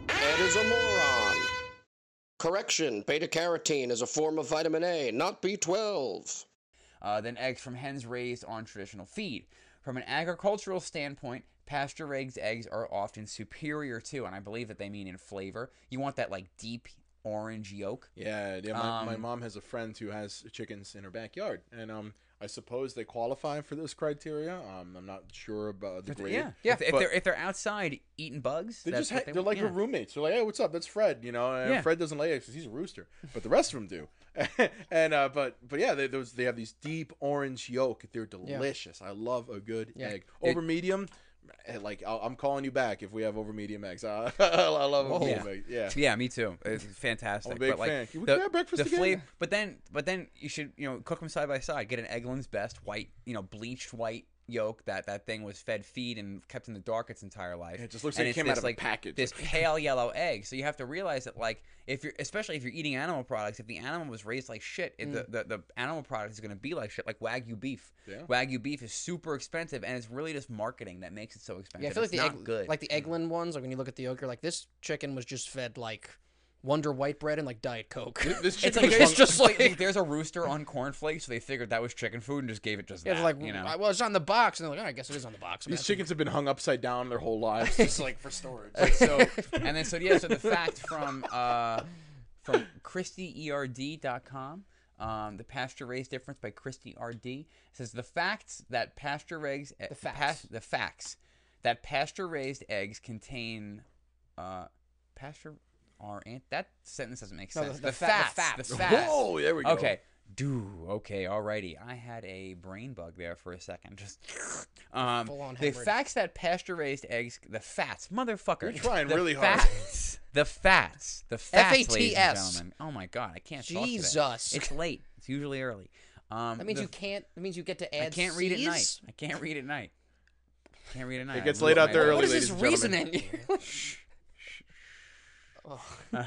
Ed is a moron. Correction, beta carotene is a form of vitamin A, not B12. Uh, than eggs from hens raised on traditional feed. From an agricultural standpoint, pasture raised eggs are often superior to, and I believe that they mean in flavor. You want that like deep orange yolk. Yeah, yeah. My, my Um, mom has a friend who has chickens in her backyard, and um, I suppose they qualify for this criteria. Um, I'm not sure about the grade. Yeah, yeah. If, they're if they're outside eating bugs, They that's just ha- they're like her roommates. They're like, hey, what's up? That's Fred. You know, and Yeah. Fred doesn't lay eggs because he's a rooster, but the rest of them do. and uh, but but yeah, they those they have these deep orange yolk. They're delicious. I love a good Yeah. egg. Over medium, eh, like I'll, I'm calling you back if we have over medium eggs. I, I love over medium Yeah. eggs. Yeah. Yeah, me too. It's fantastic. I'm a big but like, fan. Can we the, have breakfast the again? flavor, but then, but then you should, you know, cook them side by side. Get an Eggland's Best white, you know, bleached white yolk. That that thing was fed feed and kept in the dark its entire life. Yeah, it just looks And like it it's came out this, of a like, package. This pale yellow egg. So you have to realize that, like, if you're, especially if you're eating animal products, if the animal was raised like shit, if the, mm. the the animal product is going to be like shit, like wagyu beef. Yeah. Wagyu beef is super expensive, and it's really just marketing that makes it so expensive. Yeah, I feel like it's the egg, good. like the Eggland mm. ones. Like when you look at the yolk, you're like this chicken was just fed like Wonder White bread and like Diet Coke. This It's like it's just like- like there's a rooster on cornflakes, so they figured that was chicken food and just gave it just Yeah, that. like, you know, well, it's on the box, and they're like, oh, I guess it is on the box. these Imagine. chickens have been hung upside down their whole lives, just like for storage. so and then so yeah so the fact from uh from christyerd.com um, the pasture raised difference by Christy RD says the facts that pasture eggs the facts. the facts that pasture raised eggs contain uh pasture are ant that sentence doesn't make No, sense the- the, the fa- the facts facts. the facts Oh, there we go. okay do okay alrighty i had a brain bug there for a second just um the facts that pasture raised eggs the fats motherfucker You're trying the really hard. fats, the fats the fats ladies and F-A-T-S. gentlemen oh my god i can't talk today. Jesus. it's late it's usually early um That means the- you can't. That means you get to add. i can't read at night i can't read at night can't read at night It gets I late out there early, What is ladies this and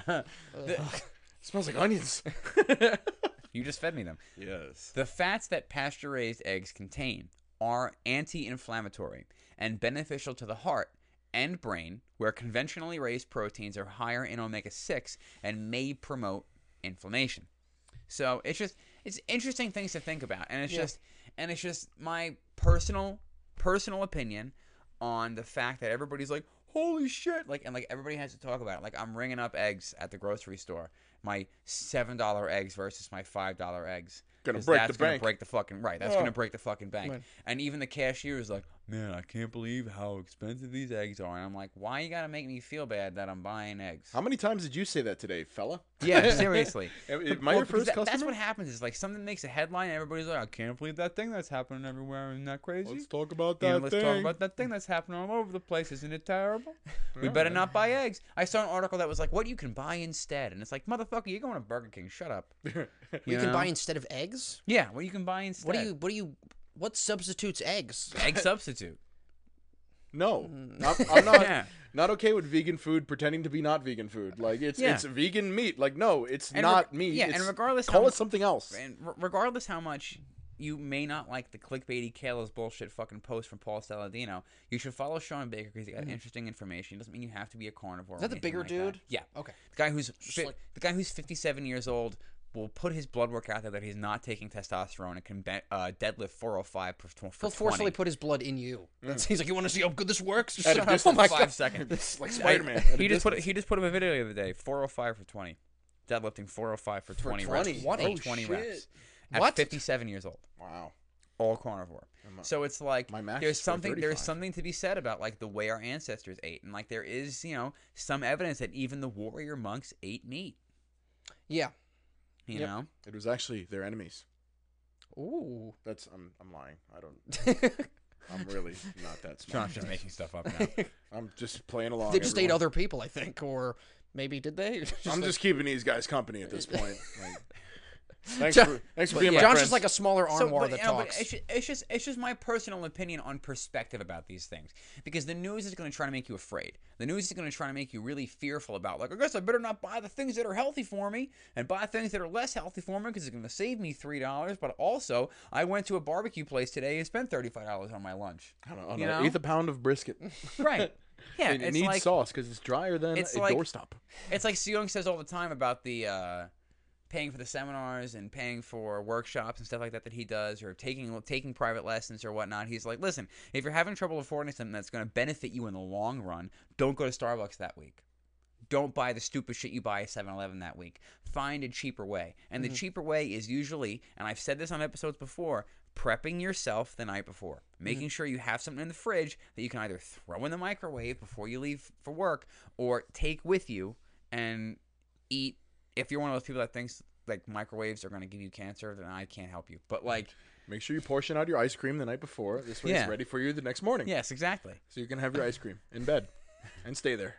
gentlemen. reasoning? smells like onions. you just fed me them yes. The fats that pasture raised eggs contain are anti inflammatory and beneficial to the heart and brain, where conventionally raised proteins are higher in omega 6 and may promote inflammation. So it's just it's interesting things to think about and it's Yeah. just and it's just my personal personal opinion on the fact that everybody's like holy shit like and like everybody has to talk about it like i'm ringing up eggs at the grocery store my seven dollar eggs versus my five dollar eggs Gonna break that's the gonna bank. break the fucking right that's Oh. gonna break the fucking bank Right. and even the cashier is like man i can't believe how expensive these eggs are and i'm like why you gotta make me feel bad that i'm buying eggs How many times did you say that today, fella? yeah seriously Am am I Well, your because first that- customer? That's what happens. Is like something makes a headline, and everybody's like, "I can't believe that thing that's happening everywhere. Isn't that crazy?" Let's talk about You know, that let's thing. talk about that thing that's happening all over the place. Isn't it terrible? we better not buy eggs. I saw an article that was like, "What you can buy instead," and it's like, "Motherfucker, you're going to Burger King. Shut up." You You can know? buy instead of eggs. Yeah, what you can buy instead. What do you? What do you? What substitutes eggs? Egg substitute. No, not, I'm not. Yeah. Not okay with vegan food pretending to be not vegan food. Like it's Yeah. it's vegan meat. Like no, it's And not reg- meat. yeah, and It's- regardless call how- it something else. And r- regardless how much you may not like the clickbaity Kayla's bullshit fucking post from Paul Saladino, you should follow Sean Baker because he got interesting information. It doesn't mean you have to be a carnivore. Mm-hmm. Is that or the bigger like that. dude? Yeah. Okay. The guy who's fi- like- the guy who's 57 years old will put his blood work out there that he's not taking testosterone and can be- uh, deadlift 405 for, tw- for He'll forcefully 20. put his blood in you. That's, he's like, you want to see how good this works? At a distance, oh my five god! seconds. Like I- Spider-Man. he just put he just put up a video the other day. 405 for 20. Deadlifting 405 for 20, 20? reps. What? For Oh, 20 shit. reps. At What? 57 years old. Wow. all carnivore. So it's like my max there's something there's something to be said about like the way our ancestors ate, and like there is you know some evidence that even the warrior monks ate meat. Yeah. You Yep. know, It was actually their enemies. Ooh. That's I'm I'm lying. I don't. I'm really not that smart. John's just making stuff up now. I'm just playing along. they just ate other people, I think, or maybe did they? I'm like- just keeping these guys company at this point. Like, thanks John- for thanks for but being my John's friends. just like a smaller armoire but, that you know, talks. it's, just, it's just it's just my personal opinion on perspective about these things because the news is going to try to make you afraid. The news is going to try to make you really fearful about like I guess I better not buy the things that are healthy for me and buy things that are less healthy for me because it's going to save me three dollars. But also, I went to a barbecue place today and spent thirty five dollars on my lunch. I don't know. you an know? eighth a pound of brisket. Right? Yeah, it it's needs like sauce because it's drier than it's a like- doorstop. It's like Seung says all the time about the uh, paying for the seminars and paying for workshops and stuff like that that he does, or taking taking private lessons or whatnot. He's like, listen, if you're having trouble affording something that's going to benefit you in the long run, don't go to Starbucks that week. Don't buy the stupid shit you buy at 7-Eleven that week. Find a cheaper way, and the mm-hmm. cheaper way is usually, and I've said this on episodes before. Prepping yourself the night before, making mm-hmm. sure you have something in the fridge that you can either throw in the microwave before you leave for work or take with you and eat if you're one of those people that thinks like microwaves are going to give you cancer then i can't help you but like Make sure you portion out your ice cream the night before. This way Yeah. it's ready for you the next morning. yes exactly So you can have your ice cream in bed and stay there.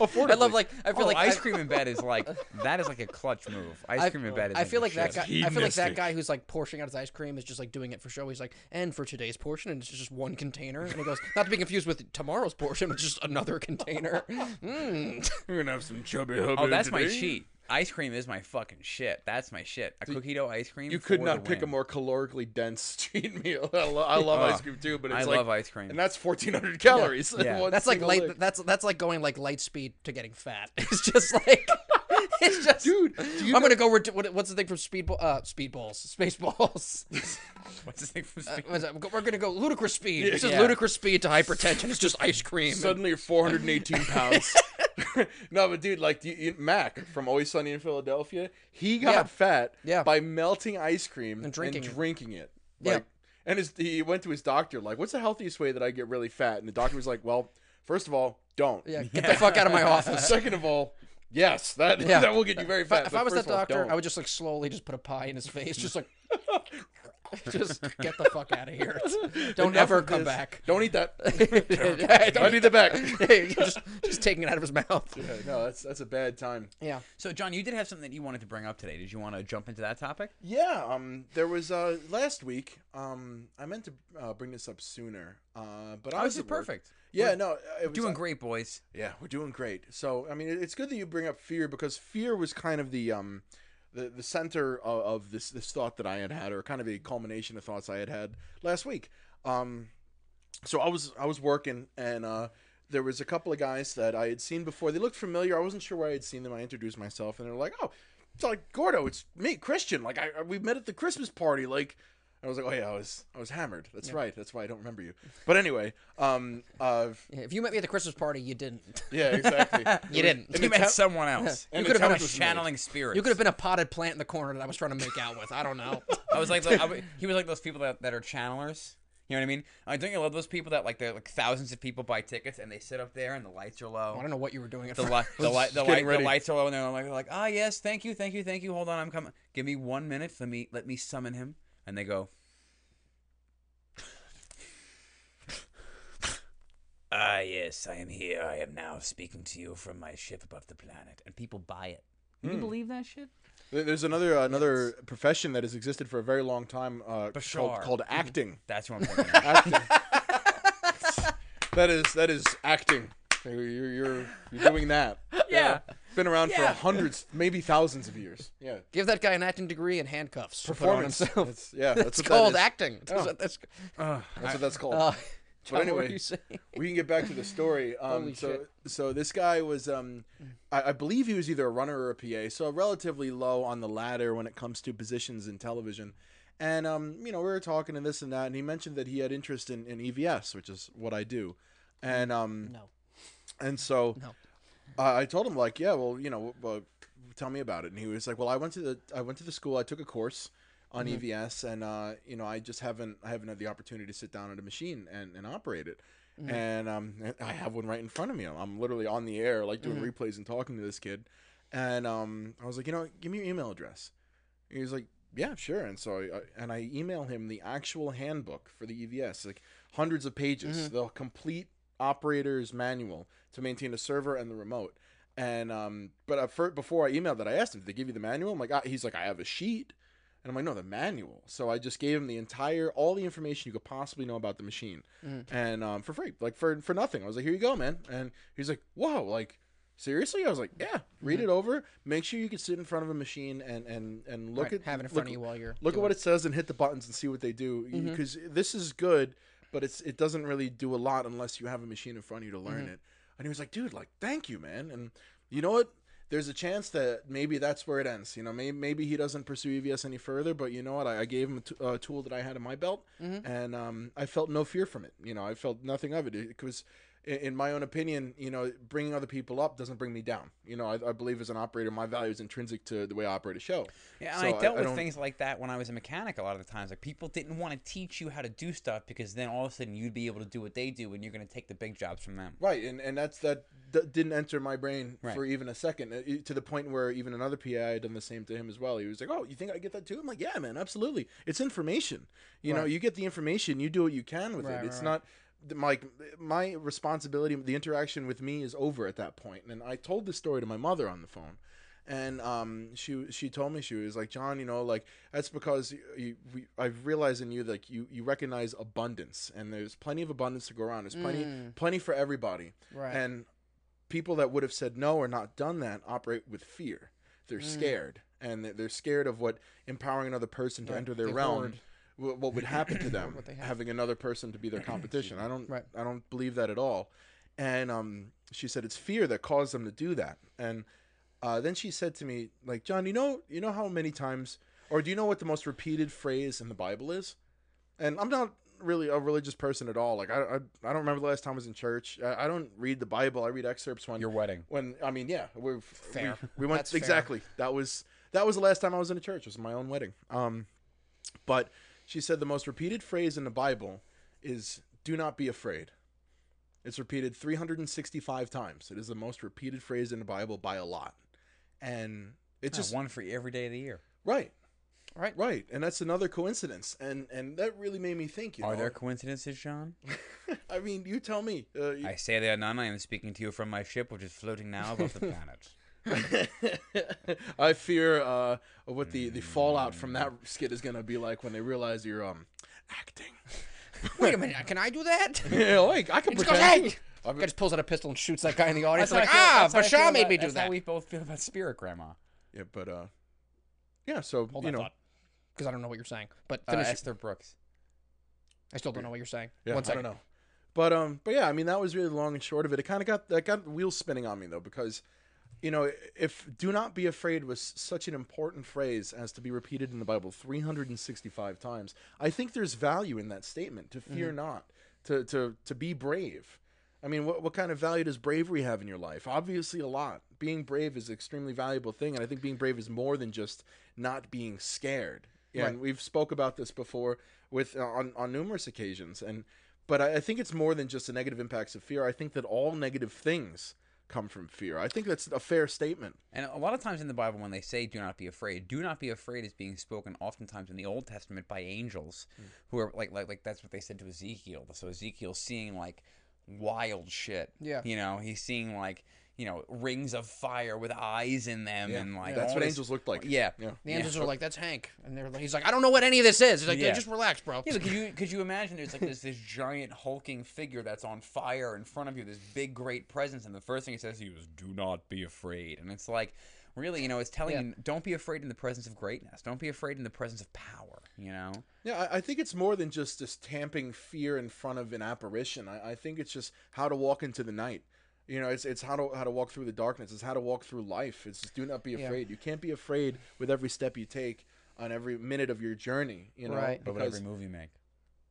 I love like I feel oh, like ice I- cream in bed is like that is like a clutch move ice I- cream in bed is I feel like that shit. guy. I feel like that guy who's like portioning out his ice cream is just like doing it for show. He's like, and for today's portion, and it's just one container. And he goes, not to be confused with tomorrow's portion, but just another container. Mm. We're gonna have some chubby hubby. oh that's my today. cheat ice cream is my fucking shit. That's my shit. A cookie dough ice cream. You could for not the pick a more calorically dense street meal. I, lo- I love Oh, ice cream too, but it's I like, love ice cream. and that's 1400 calories. in Yeah. That's like light. lick. That's that's like going like light speed to getting fat. It's just like it's just. Dude, do you I'm know- gonna go. Ret- what, what's the thing from speedball? Uh, speedballs, spaceballs. What's this thing from Uh, Speed- what's that? We're gonna go ludicrous speed. It's just Yeah. ludicrous speed to hypertension. It's just ice cream. Suddenly you're 418 pounds. no, but dude, like you, you, Mac from Always Sunny in Philadelphia, he got Yeah. fat Yeah. by melting ice cream And drinking it. drinking it. Yeah. Like, and his, he went to his doctor like, "What's the healthiest way that I get really fat?" And the doctor was like, "Well, first of all, don't. yeah, get the fuck out of my office. Second of all, yes, that Yeah. that will get you very If I, fat. if but I was that of all, doctor. I would just like slowly just put a pie in his face, just like, just get the fuck out of here. Don't Enough ever come this. back. Don't eat that. I I need the back. just, just taking it out of his mouth. Yeah, no, that's that's a bad time. Yeah. So, John, you did have something that you wanted to bring up today. Did you want to jump into that topic? Yeah, um, there was uh last week. Um, I meant to uh, bring this up sooner, uh, but I Oh, was this is at work. Yeah, no, it was, Doing uh, great, boys. Yeah, we're doing great. So, I mean, it's good that you bring up fear because fear was kind of the um, the the center of, of this this thought that I had had, or kind of a culmination of thoughts I had had last week. Um, so I was I was working and uh, there was a couple of guys that I had seen before. They looked familiar. I wasn't sure where I had seen them. I introduced myself and they're like, "Oh, it's like Gordo. It's me, Christian. Like I- we met at the Christmas party. Like." I was like, oh yeah, I was I was hammered. That's right. That's why I don't remember you. But anyway, um, uh, Yeah, If you met me at the Christmas party, you didn't. yeah, exactly. You didn't. You the met ta- someone else. you could've been a attempt was made. channeling spirit. You could have been a potted plant in the corner that I was trying to make out with. I don't know. I was like, the, I w he was like those people that, that are channelers. You know what I mean? I don't you love those people that like they're like thousands of people buy tickets and they sit up there and the lights are low. I don't know what you were doing at The, first. li- the, li- the, getting light, the lights are low and they're like, they're like, ah, yes, thank you, thank you, thank you. Hold on, I'm coming. Give me one minute. Let me let me summon him. And they go, ah, yes, I am here. I am now speaking to you from my ship above the planet. And people buy it. Can you believe that shit? There- There's another uh, another profession that has existed for a very long time uh, called, Bashar. called acting. That's what I'm thinking. of. acting. that is that is acting. You're you're, you're, you're doing that. Yeah. It's been around Yeah. for hundreds, maybe thousands of years. Yeah. Give that guy an acting degree and handcuffs. to put on Performance. himself. That's, yeah, that's It's what called that is. acting. That's what that's, Ugh. That's what that's called. uh, but John, what anyway, you we can get back to the story. Um, Holy so, shit. so this guy was, um, I, I believe he was either a runner or a PA, so relatively low on the ladder when it comes to positions in television. And um, you know, we were talking and this and that, and he mentioned that he had interest in, in EVS, which is what I do. And um, No. and so No. Uh, I told him like, yeah, well, you know, well, tell me about it. And he was like, well, I went to the I went to the school. I took a course on EVS, and uh, you know, I just haven't I haven't had the opportunity to sit down at a machine and, and operate it. And um, I have one right in front of me. I'm literally on the air, like doing replays and talking to this kid. And um, I was like, you know, give me your email address. He was like, yeah, sure. And so I, and I email him the actual handbook for the EVS, like hundreds of pages, the complete operator's manual to maintain a server and the remote. And um, but uh, for, before I emailed that, I asked him, "Did they give you the manual?" I'm like, ah, "He's like, I have a sheet," and I'm like, "No, the manual." So I just gave him the entire, all the information you could possibly know about the machine, and um, for free, like for for nothing. I was like, "Here you go, man." And he's like, "Whoa, like." Seriously, I was like, yeah. Read it over. Make sure you can sit in front of a machine and and and look Right, at have it in look- front of you while you're look at what it says and hit the buttons and see what they do because this is good but it's it doesn't really do a lot unless you have a machine in front of you to learn it. And he was like dude like thank you man. And you know what? There's a chance that maybe that's where it ends you know maybe, maybe he doesn't pursue evs any further but you know what? I, I gave him a t- a tool that i had in my belt and um, i felt no fear from it you know i felt nothing of it. Because in, in my own opinion you know bringing other people up doesn't bring me down you know i, I believe as an operator my value is intrinsic to the way i operate a show Yeah, and So I dealt with don't- things like that when I was a mechanic a lot of the times. Like people didn't want to teach you how to do stuff because then all of a sudden you'd be able to do what they do and you're going to take the big jobs from them. Right, and and that's that d- didn't enter my brain Right. for even a second, uh, to the point where even another PI had done the same to him as well. He was like, "Oh, you think I get that too?" I'm like, "Yeah, man, absolutely. It's information. You know, you get the information, you do what you can with Right, it. It's right, not." My my responsibility, the interaction with me is over at that point. And I told this story to my mother on the phone, and um, she she told me she was like, John, you know, like that's because you, you, we, I've realized in you like you you recognize abundance, and there's plenty of abundance to go around. There's plenty plenty for everybody, Right. and people that would have said no or not done that operate with fear. they're scared and they're- scared of what empowering another person to Right, enter their realm. Wh- what would happen to them have. having another person to be their competition i don't Right. i don't believe that at all and um she said it's fear that caused them to do that and uh, then she said to me like john you know you know how many times or do you know what the most repeated phrase in the bible is and i'm not really a religious person at all like i i, I don't remember the last time i was in church I, I don't read the bible i read excerpts when Your wedding. when I mean, yeah, we're Fair. We, we went That's fair. exactly. That was that was the last time I was in a church. It was my own wedding. Um, but she said the most repeated phrase in the Bible is "Do not be afraid." It's repeated 365 times. It is the most repeated phrase in the Bible by a lot, and it's Just just one for every day of the year. right, Right. right, and that's another coincidence, and and that really made me think. You Are know, there coincidences, John? I mean, you tell me. Uh, you- I say they are none. I am speaking to you from my ship, which is floating now above the planet. I fear uh, what the, the fallout from that skit is gonna be like when they realize you're um acting. Wait a minute. Can I do that? yeah, like I can He just goes, pretend. hey! I mean- just pulls out a pistol and shoots that guy in the audience. Like, feel- ah, that's how I feel Bashar made about- me do that's that. how we both feel about Spirit Grandma. yeah, but uh, yeah. So Hold you know. Because I don't know what you're saying. But Uh. Esther Brooks. I still don't know what you're saying. yeah, One I don't know. But um, but yeah, I mean that was really the long and short of it. It kind of got that got wheels spinning on me though because, you know, if "Do not be afraid" was such an important phrase as to be repeated in the Bible 365 times, I think there's value in that statement. To fear not, to to to be brave. I mean, what what kind of value does bravery have in your life? Obviously, a lot. Being brave is an extremely valuable thing, and I think being brave is more than just not being scared. Yeah, and we've spoke about this before with uh, on on numerous occasions, and but I, I think it's more than just the negative impacts of fear. I think that all negative things come from fear. I think that's a fair statement. And a lot of times in the Bible, when they say "do not be afraid," "do not be afraid" is being spoken oftentimes in the Old Testament by angels, hmm. who are like, like, like that's what they said to Ezekiel. So Ezekiel's seeing like wild shit. Yeah. you know, he's seeing like you know rings of fire with eyes in them, and like That's what this- angels looked like. Yeah, Yeah. The angels are like, "That's Hank," and they're like, "He's like, I don't know what any of this is." He's like, Yeah. "Just relax, bro." Yeah, could you could you imagine there's like this this giant hulking figure that's on fire in front of you, this big great presence, and the first thing he says to you is "Do not be afraid," and it's like, really, you know, it's telling Yeah. you don't be afraid in the presence of greatness, don't be afraid in the presence of power, you know. Yeah, I, I think it's more than just this tamping fear in front of an apparition. I, I think it's just how to walk into the night. You know, it's it's how to how to walk through the darkness. It's how to walk through life. It's just do not be Yeah. afraid. You can't be afraid with every step you take on every minute of your journey. You know, Right. But what every movie you make.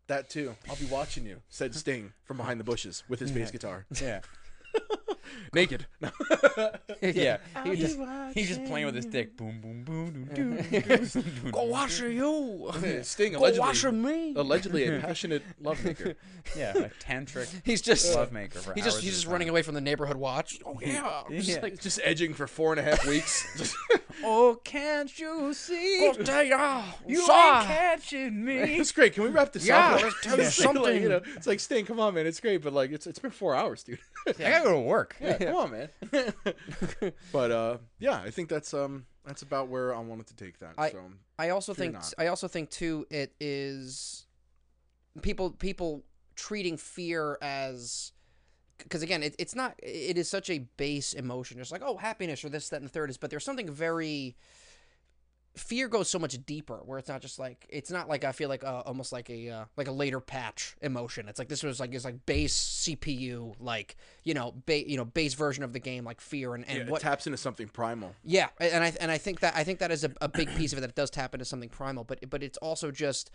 that too. I'll be watching you," said Sting from behind the bushes with his bass guitar, Yeah, naked. yeah. He just he's just playing with his dick. Boom, boom, boom, boom, boom. Go wash you. Sting Go allegedly me. allegedly a passionate lovemaker. Yeah, a tantric He's just love maker for he's just hours he's at a just time. running away from the neighborhood watch. Oh yeah. Just Yeah. like, just edging for four and a half weeks. Just- Oh, can't you see? "Go tell ya, You saw." ain't catching me. it's great. Can we wrap this Yeah, up? let's tell you It's like, something. you know, it's like Sting. Come on, man. It's great, but like it's it's been four hours, dude. I gotta go to work. Yeah, come on, man. but uh, yeah, I think that's um that's about where I wanted to take that. I- so I also think not. I also think too it is people people treating fear as because again it, it's not it is such a base emotion just like oh happiness or this that and the third is but there's something very fear goes so much deeper where it's not just like it's not like i feel like uh, almost like a uh, like a later patch emotion it's like this was like it's like base cpu like you know ba- you know base version of the game like fear and, and yeah, it what taps into something primal. yeah, and I and I think that I think that is a, a big piece of it that it does tap into something primal, but but it's also just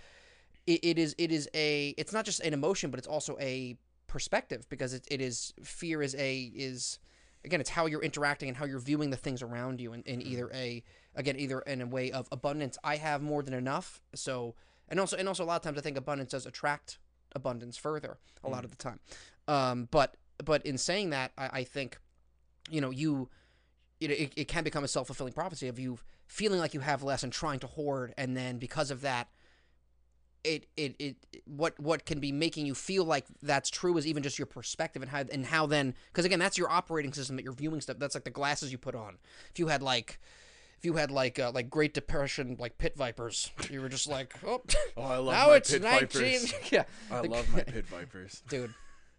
it, it is it is a it's not just an emotion, but it's also a perspective because it, it is fear is a is again it's how you're interacting and how you're viewing the things around you in, in either a again either in a way of abundance I have more than enough so and also and also a lot of times I think abundance does attract abundance further a lot of the time um but but in saying that I, I think you know you know, it, it can become a self fulfilling prophecy of you feeling like you have less and trying to hoard, and then because of that, it it it what what can be making you feel like that's true is even just your perspective and how and how then because again that's your operating system that you're viewing stuff. That's like the glasses you put on. If you had like. If you had like uh, like Great Depression like pit vipers, you were just like, oh, Oh, I love now my it's pit nineteen. vipers. yeah, I love my pit vipers. dude.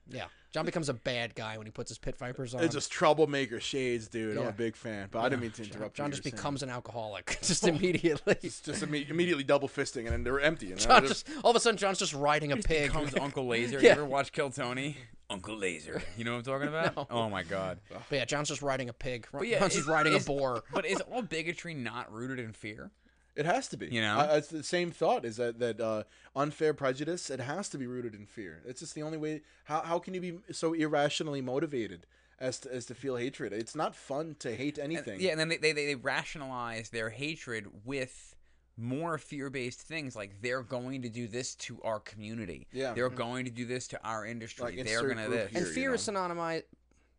Yeah, John becomes a bad guy when he puts his pit vipers on. It's just troublemaker shades, dude. I'm a big fan, but I didn't mean to interrupt. John you. just You saying. becomes an alcoholic just immediately. It's just imme- immediately double fisting, and then they're empty. And John just all of a sudden John's just riding a pig. Becomes Uncle Lazer. Yeah. You ever watch Kill Tony? Uncle Lazer. You know what I'm talking about? Oh my god. But yeah, John's just riding a pig. But yeah, John's just is- riding a boar. But is all bigotry not rooted in fear? It has to be. You know? I, it's the same thought. Is that that uh, unfair prejudice? It has to be rooted in fear. It's just the only way. How how can you be so irrationally motivated as to, as to feel hatred? It's not fun to hate anything. Yeah, and then they, they, they rationalize their hatred with more fear-based things like they're going to do this to our community. Yeah. They're going to do this to our industry. Like, they're going to group this. here. and you fear know. is synonymized.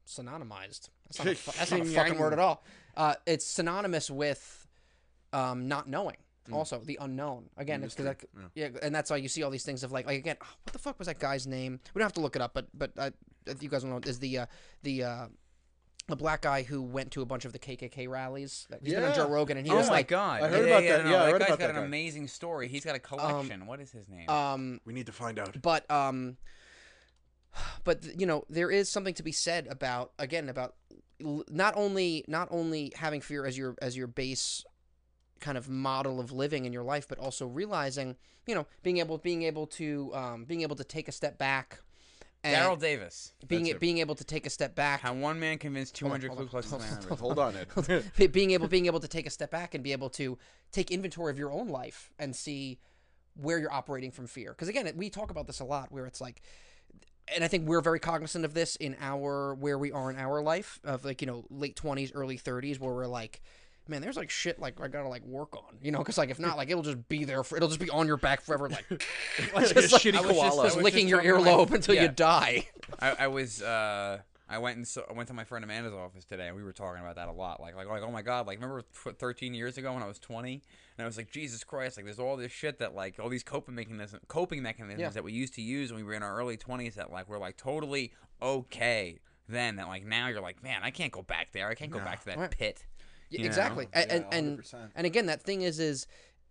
Synonymized. That's not, a, that's not a fucking word at all. Uh, it's synonymous with um, not knowing. Also, the unknown. Again, it's because Mystery, yeah. and that's why you see all these things of like, like again, oh, what the fuck was that guy's name? We don't have to look it up, but but uh, you guys will know is the uh, the uh, the black guy who went to a bunch of the KKK rallies. He's been on Joe Rogan, and he oh was my like, god! I heard about that. no, Yeah, I that read guy's about got that an guy. amazing story. He's got a collection. what is his name? um, we need to find out. but um but you know there is something to be said about again about not only not only having fear as your as your base kind of model of living in your life but also realizing you know being able being able to um, being able to take a step back and Daryl Davis. being it. being able to take a step back How one man convinced 200 hold Ku on, Klux hold Klan on, members. Hold on, Ed. Be- being able being able to take a step back and be able to take inventory of your own life and see where you're operating from fear because again we talk about this a lot where it's like and I think we're very cognizant of this in our where we are in our life of like you know late 20s early 30s where we're like man there's like shit like I gotta like work on you know because like if not like it'll just be there for it'll just be on your back forever like, like just, like, shitty I was just- koala. I just licking your talking to my- earlobe until yeah. you die I, I was uh I went and so, I went to my friend Amanda's office today, and we were talking about that a lot. Like, like, like, oh my god! Like, remember tw- 13 years ago when I was 20, and I was like, Jesus Christ! Like, there's all this shit that like all these coping mechanisms, coping mechanisms Yeah. that we used to use when we were in our early 20s that like were like totally okay then. That like now you're like, man, I can't go back there. I can't go No. back to that Right. pit. Yeah, exactly. A- and and 100%. and again, that thing is is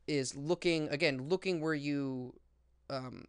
is looking again, looking where you, um,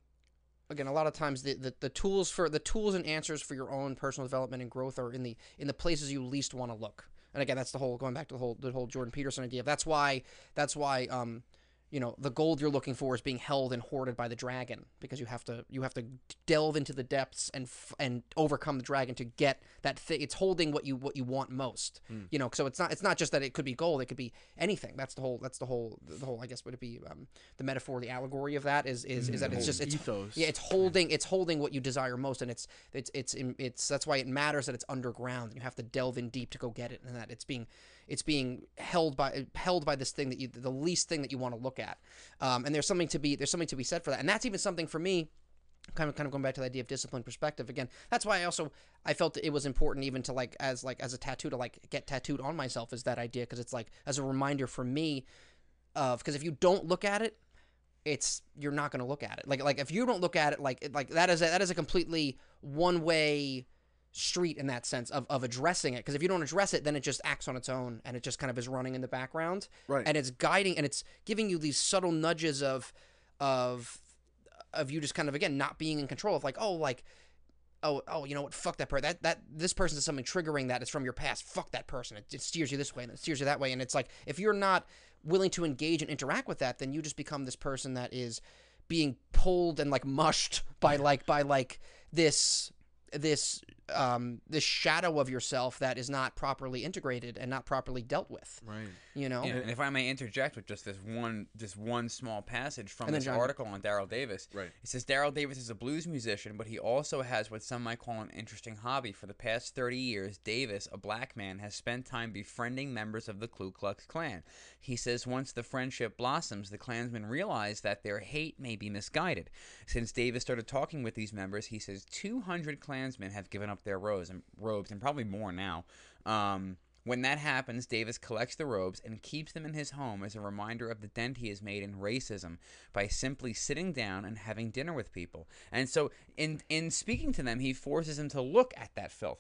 again, a lot of times the, the the tools for the tools and answers for your own personal development and growth are in the in the places you least want to look. And again, that's the whole going back to the whole the whole Jordan Peterson idea. That's why that's why um, you know, the gold you're looking for is being held and hoarded by the dragon because you have to you have to delve into the depths and f- and overcome the dragon to get that thing. It's holding what you what you want most. You know, so it's not it's not just that it could be gold. It could be anything. That's the whole that's the whole the whole I guess would it be um, the metaphor, the allegory of that is is, is that it's just it's ethos. yeah, it's holding it's holding what you desire most, and it's it's it's in- it's that's why it matters that it's underground. And you have to delve in deep to go get it, and that it's being it's being held by held by this thing that you the least thing that you want to look at. Um, and there's something to be there's something to be said for that, and that's even something for me. Kind of, kind of going back to the idea of discipline perspective again. That's why I also I felt it was important even to like as like as a tattoo to like get tattooed on myself is that idea because it's like as a reminder for me of because if you don't look at it it's you're not going to look at it. Like like if you don't look at it like like that is a, that is a completely one way street in that sense of, of addressing it because if you don't address it then it just acts on its own and it just kind of is running in the background. Right. and it's guiding and it's giving you these subtle nudges of of of you just kind of again not being in control of like oh like oh oh you know what? Fuck that person that that this person is something triggering that it's from your past. Fuck that person. It, it steers you this way and it steers you that way. And it's like if you're not willing to engage and interact with that then you just become this person that is being pulled and like mushed by like by like this this um this shadow of yourself that is not properly integrated and not properly dealt with Right. you know Yeah, and if I may interject with just this one, this one small passage from this John- article on Daryl Davis. Right. It says Daryl Davis is a blues musician, but he also has what some might call an interesting hobby. For the past 30 years, Davis, a black man, has spent time befriending members of the Ku Klux Klan. He says once the friendship blossoms, the Klansmen realize that their hate may be misguided. Since Davis started talking with these members, he says 200 Klansmen have given up their robes and robes, and probably more now. Um, when that happens, Davis collects the robes and keeps them in his home as a reminder of the dent he has made in racism by simply sitting down and having dinner with people. And so, in in speaking to them, he forces them to look at that filth.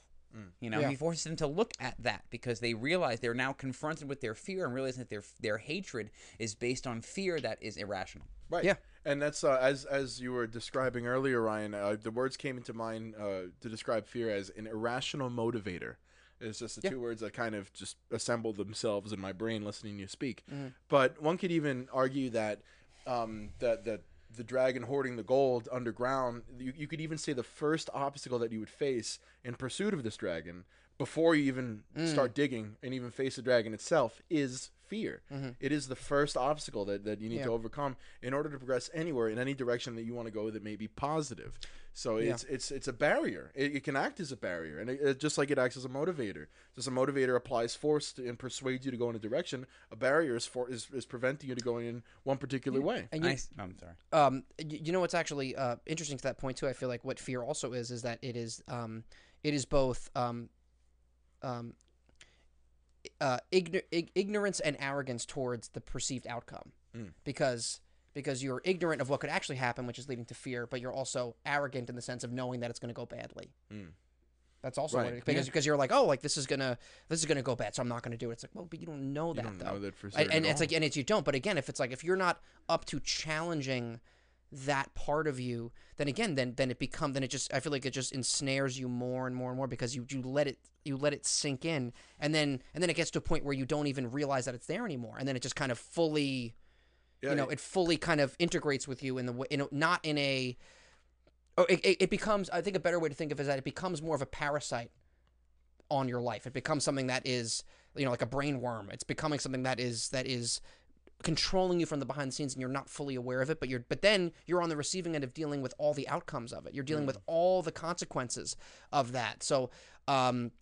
You know, Yeah. he forces them to look at that because they realize they're now confronted with their fear and realizing that their their hatred is based on fear that is irrational. Right. Yeah. And that's uh, as as you were describing earlier, Ryan. Uh, the words came into mind uh, to describe fear as an irrational motivator. It's just the Yeah. two words that kind of just assembled themselves in my brain listening to you speak. Mm-hmm. But one could even argue that um, that that the dragon hoarding the gold underground. You, you could even say the first obstacle that you would face in pursuit of this dragon before you even Mm. start digging and even face the dragon itself is fear. It is the first obstacle that, that you need to Mm-hmm. Overcome in order to progress anywhere in any direction that you want to go that may be positive. So Yeah. it's it's it's a barrier. It, it can act as a barrier, and it, it- just like it acts as a motivator. Just a motivator applies force to, and persuades you to go in a direction. A barrier is for is, is preventing you to going in one particular way. And you, I s- I'm sorry. um, y- you know what's actually uh, interesting to that point too. I feel like what fear also is is that it is um, it is both um, um, uh, igno- ig- ignorance and arrogance towards the perceived outcome, Mm. because because you're ignorant of what could actually happen, which is leading to fear, but you're also arrogant in the sense of knowing that it's going to go badly. Mm. That's also Right. what it, because because you're like, oh, like this is gonna this is gonna go bad, so I'm not gonna do it. It's like, well, but you don't know You that don't though. know that for And- and it's like and it's you don't but again if it's like if you're not up to challenging that part of you then again then then it become then it just i feel like it just ensnares you more and more and more because you you let it you let it sink in. And then and then it gets to a point where you don't even realize that it's there anymore. And then it just kind of fully Yeah, you know it fully kind of integrates with you in the way you know not in a oh it, it, it becomes i think a better way to think of it is that it becomes more of a parasite on your life. It becomes something that is you know like a brain worm it's becoming something that is that is controlling you from the behind the scenes and you're not fully aware of it but you're but then you're on the receiving end of dealing with all the outcomes of it you're dealing with all the consequences of that so um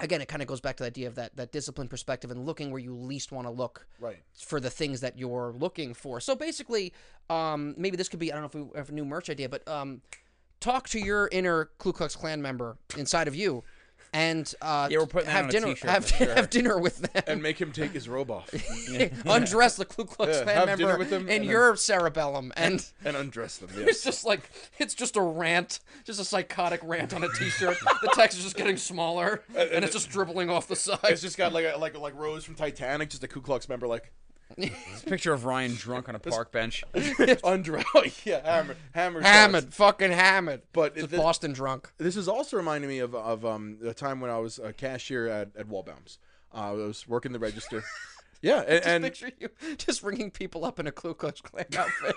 again it kind of goes back to the idea of that that discipline perspective and looking where you least want to look right. for the things that you're looking for. So basically, um, maybe this could be I don't know if we have a new merch idea, but um, talk to your inner Ku Klux Klan member inside of you, and uh, Yeah, we're putting have dinner have, sure. have dinner with them. And make him take his robe off undress the Ku Klux Yeah, Klan have member with them in and then- your cerebellum, and and undress them. it's just like it's just a rant, just a psychotic rant on a T-shirt. the text is just getting smaller, and it's just dribbling off the side. It's just got like a, like like Rose from Titanic, just a Ku Klux member, like It's a picture of Ryan drunk on a park bench. undress. yeah, hammered, hammered, Hammered, fucking hammered. But Just Boston drunk. This is also reminding me of of um the time when I was a cashier at at Waldbaum's. Uh, I was working the register. Yeah, and, and picture you just ringing people up in a Ku Klux Klan outfit.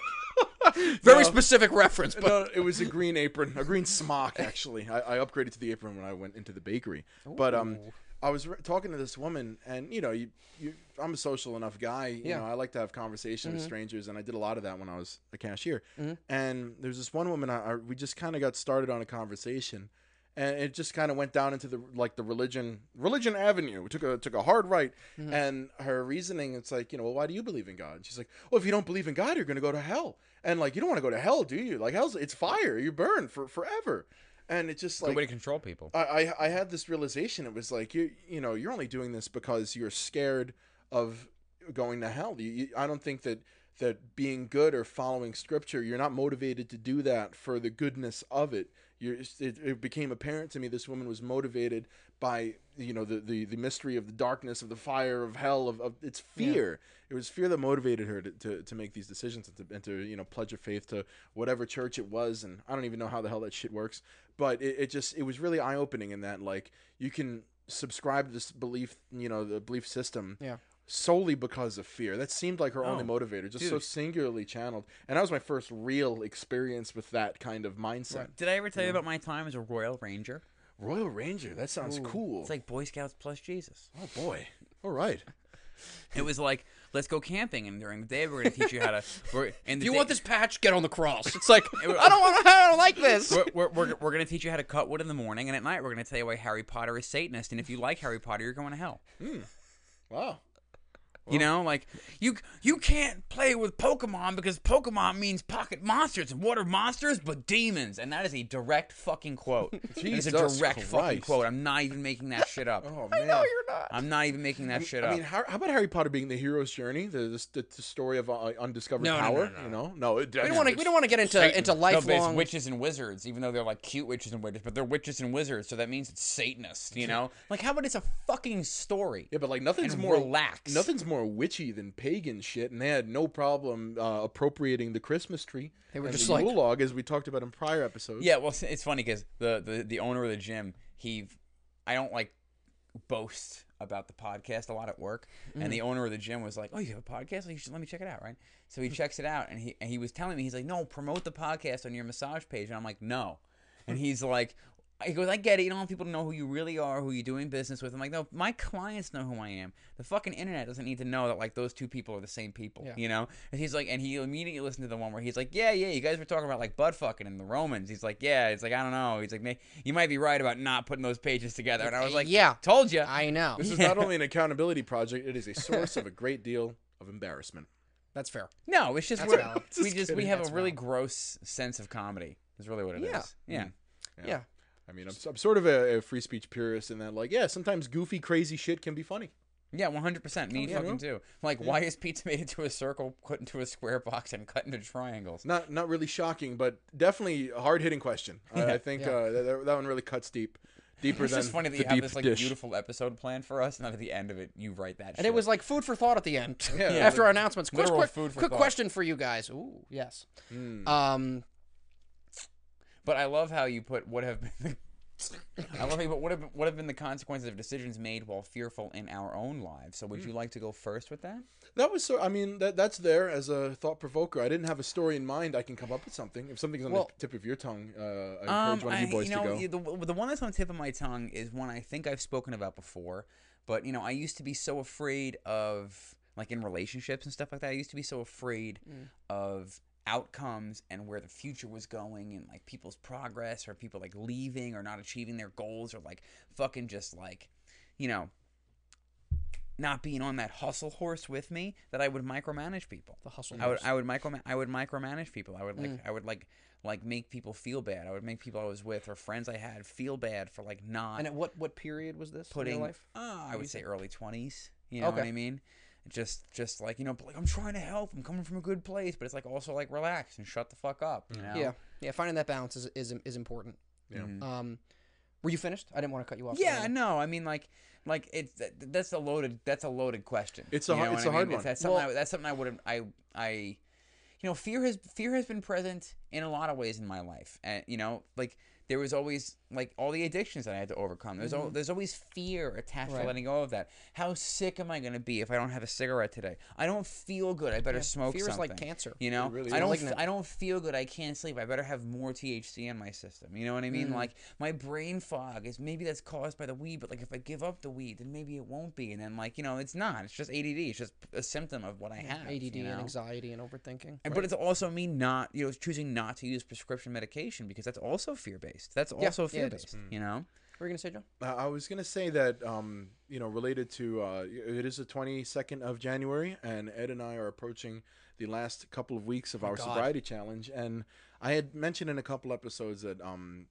Very specific reference, but no, it was a green apron, a green smock. Actually, I, I upgraded to the apron when I went into the bakery. But um, I was re- talking to this woman, and you know, you, you, I'm a social enough guy. You Yeah. Mm-hmm. know, I like to have conversation with strangers, and I did a lot of that when I was a cashier. And there's this one woman, I, I we just kind of got started on a conversation. And it just kind of went down into the like the religion religion avenue. We took a took a hard right, Mm-hmm. and her reasoning it's like you know well why do you believe in God? And she's like well if you don't believe in God you're gonna go to hell, and like you don't want to go to hell do you? Like hell's it's fire you burn for forever, and it's just Good like way to control people. I, I I had this realization. It was like you you know you're only doing this because you're scared of going to hell. You, you, I don't think that that being good or following scripture, you're not motivated to do that for the goodness of it. You're, it, it became apparent to me this woman was motivated by you know the, the, the mystery of the darkness of the fire of hell of, of it's fear it was fear that motivated her to, to, to make these decisions and to, and to you know pledge her faith to whatever church it was and i don't even know how the hell that shit works but it, it just it was really eye-opening in that like you can subscribe to this belief you know the belief system Yeah. solely because of fear. That seemed like her only Oh, motivator just so singularly channeled. And that was my first real experience with that kind of mindset Did I ever tell you about my time as a Royal Ranger? royal ranger? That sounds cool. It's like Boy Scouts plus Jesus. oh boy. All right. It was like, let's go camping, and during the day we're going to teach you how to. We're, and if you want this patch, get on the cross. It's like I don't want. I don't like this. We're, we're, we're, we're going to teach you how to cut wood in the morning, and at night we're going to tell you why Harry Potter is Satanist, and if you like Harry Potter, you're going to hell. Hmm. wow You know, like you you can't play with Pokemon because Pokemon means pocket monsters. And what are monsters but demons? And that is a direct fucking quote. That is a Jesus direct fucking quote. I'm not even making that shit up. oh man no, you're not. I'm not even making that shit up. I mean, how, how about Harry Potter being the hero's journey, the the, the story of uh, undiscovered No, no, power? no, no. You know, no, it, We don't want to. We don't want to get into into No, lifelong. witches and wizards, even though they're like cute witches and wizards, but they're witches and wizards, so that means it's Satanist, you know? Like, how about it's a fucking story? Yeah, but like nothing's more relax. Nothing's more witchy than pagan shit, and they had no problem uh, appropriating the Christmas tree. They were just the like- Yule log, as we talked about in prior episodes. Yeah, well, it's- funny because the, the the owner of the gym, he, I don't like boast about the podcast a lot at work, and the owner of the gym was like, "Oh, you have a podcast? You should let me check it out, right?" So he checks it out, and he and he was telling me, he's like, "No, promote the podcast on your massage page," and I'm like, "No," and he's like. He goes, I get it. You don't want people to know who you really are, who you're doing business with. I'm like, no, my clients know who I am. The fucking internet doesn't need to know that like those two people are the same people. Yeah. You know? And he's like, and he immediately listened to the one where he's like, yeah, yeah, you guys were talking about like butt fucking and the Romans. He's like, yeah. It's like I don't know. He's like, you might be right about not putting those pages together. And I was like, Yeah. told you. I know. This is not only an accountability project; it is a source of a great deal of embarrassment. That's fair. No, it's just we're, we Just just we have That's a really valid. gross sense of comedy. Is really what it is. Yeah. Mm. Yeah. Yeah. I mean, I'm, I'm sort of a, a free speech purist in that, like, yeah, sometimes goofy, crazy shit can be funny. Yeah, one hundred percent. Me yeah. fucking too. Like, why is pizza made into a circle, put into a square box, and cut into triangles? Not not really shocking, but definitely a hard hitting question. I, I think Yeah. uh, that, that one really cuts deep, deeper It's than just funny that you have this like dish. beautiful episode planned for us, and then at the end of it, you write that. And shit. it was like food for thought at the end. Yeah. After our announcements. Quick, quick, food for quick question for you guys. Ooh, yes. Hmm. Um, But I love how you put what have been. The, I love how you put what have what have been the consequences of decisions made while fearful in our own lives. So would Hmm. you like to go first with that? That was so. I mean, that that's there as a thought provoker. I didn't have a story in mind. I can come up with something. If something's on Well- the tip of your tongue, uh, I encourage one of you boys Um, you know, to go. The, the one that's on the tip of my tongue is one I think I've spoken about before. But you know, I used to be so afraid of like in relationships and stuff like that. I used to be so afraid Mm. of outcomes and where the future was going and like people's progress or people like leaving or not achieving their goals or like fucking just like you know not being on that hustle horse with me that I would micromanage people. the hustle. I would horse. I would micro I would micromanage people. I would like I would like like make people feel bad. I would make people I was with or friends I had feel bad for like not and at what what period was this putting in your life? Uh, I would say early twenties. You know what I mean? Just just like you know, like I'm trying to help. I'm coming from a good place, but it's like also like relax and shut the fuck up. You know? Yeah, yeah. Finding that balance is is, is important. Yeah. Um, were you finished? I didn't want to cut you off. Yeah, Amanda. no, I mean like like it's that's a loaded that's a loaded question. It's a You hard- know it's what a I hard mean? one. That's something Well- I, that's something I would I I you know fear has fear has been present in a lot of ways in my life, and you know like there was always like all the addictions that I had to overcome. There's al- there's always fear attached Mm-hmm. Right. to letting go of that. How sick am I going to be if I don't have a cigarette today? I don't feel good. I better smoke fear is like cancer. You know, really I don't. F- I don't feel good. I can't sleep. I better have more THC in my system. You know what I Mm. mean? Like my brain fog is maybe that's caused by the weed, but like if I give up the weed, then maybe it won't be. And then like you know, it's not. It's just ADD. It's just a symptom of what I have. ADD you know? and anxiety and overthinking. And, But it's also me not, you know, choosing not to use prescription medication because that's also fear based. That's also yeah, fear it is. based. You know. What were you gonna say, John? Uh, I was gonna say that um, you know, related to uh, it is the twenty second of January, and Ed and I are approaching the last couple of weeks of our God. sobriety challenge. And I had mentioned in a couple episodes that um,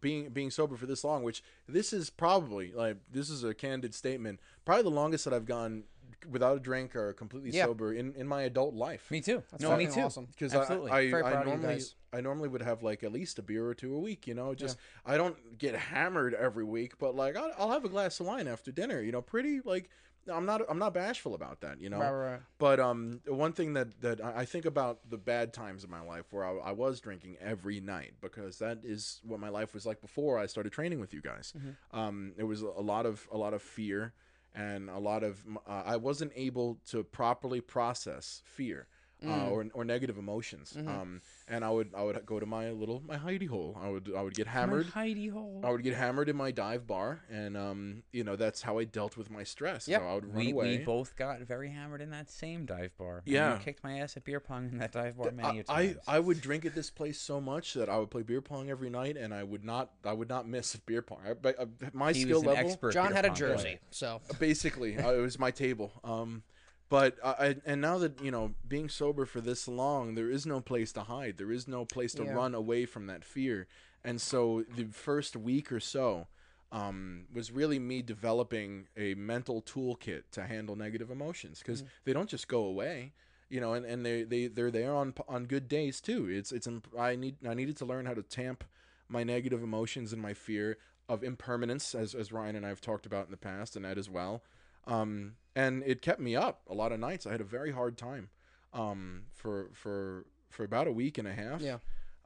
being being sober for this long, which this is probably like this is a candid statement, probably the longest that I've gone without a drink or completely Yeah. sober in, in my adult life. Me too. That's no, me too. awesome. because I, I, I proud of you normally. I normally would have like at least a beer or two a week. You know, just I don't get hammered every week, but like I'll, I'll have a glass of wine after dinner. You know, pretty like I'm not I'm not bashful about that. You know, Right, right, right. but um, one thing that that I I think about the bad times in my life where I, I was drinking every night because that is what my life was like before I started training with you guys. Um, it was a lot of a lot of fear and a lot of uh, I wasn't able to properly process fear. Uh, or, or negative emotions, um, and I would I would go to my little my hidey hole. I would I would get hammered. Heidi hole. I would get hammered in my dive bar, and um, you know that's how I dealt with my stress. Yeah. So I would run We, away. we both got very hammered in that same dive bar. Yeah. you kicked my ass at beer pong in that dive bar I, many a I, times. I would drink at this place so much that I would play beer pong every night, and I would not I would not miss beer pong. I, but, uh, my he skill was an level, expert. John beer had a jersey, player. so basically, uh, it was my table. Um, but I, and now that you know being sober for this long, there is no place to hide. There is no place to Yeah. run away from that fear. And so the first week or so um, was really me developing a mental toolkit to handle negative emotions because they don't just go away. You know, and, and they, they they're there on on good days too. It's it's I need I needed to learn how to tamp my negative emotions and my fear of impermanence, as as Ryan and I have talked about in the past, and Ed as well. um, and it kept me up a lot of nights. I had a very hard time um, for for for about a week and a half. Yeah.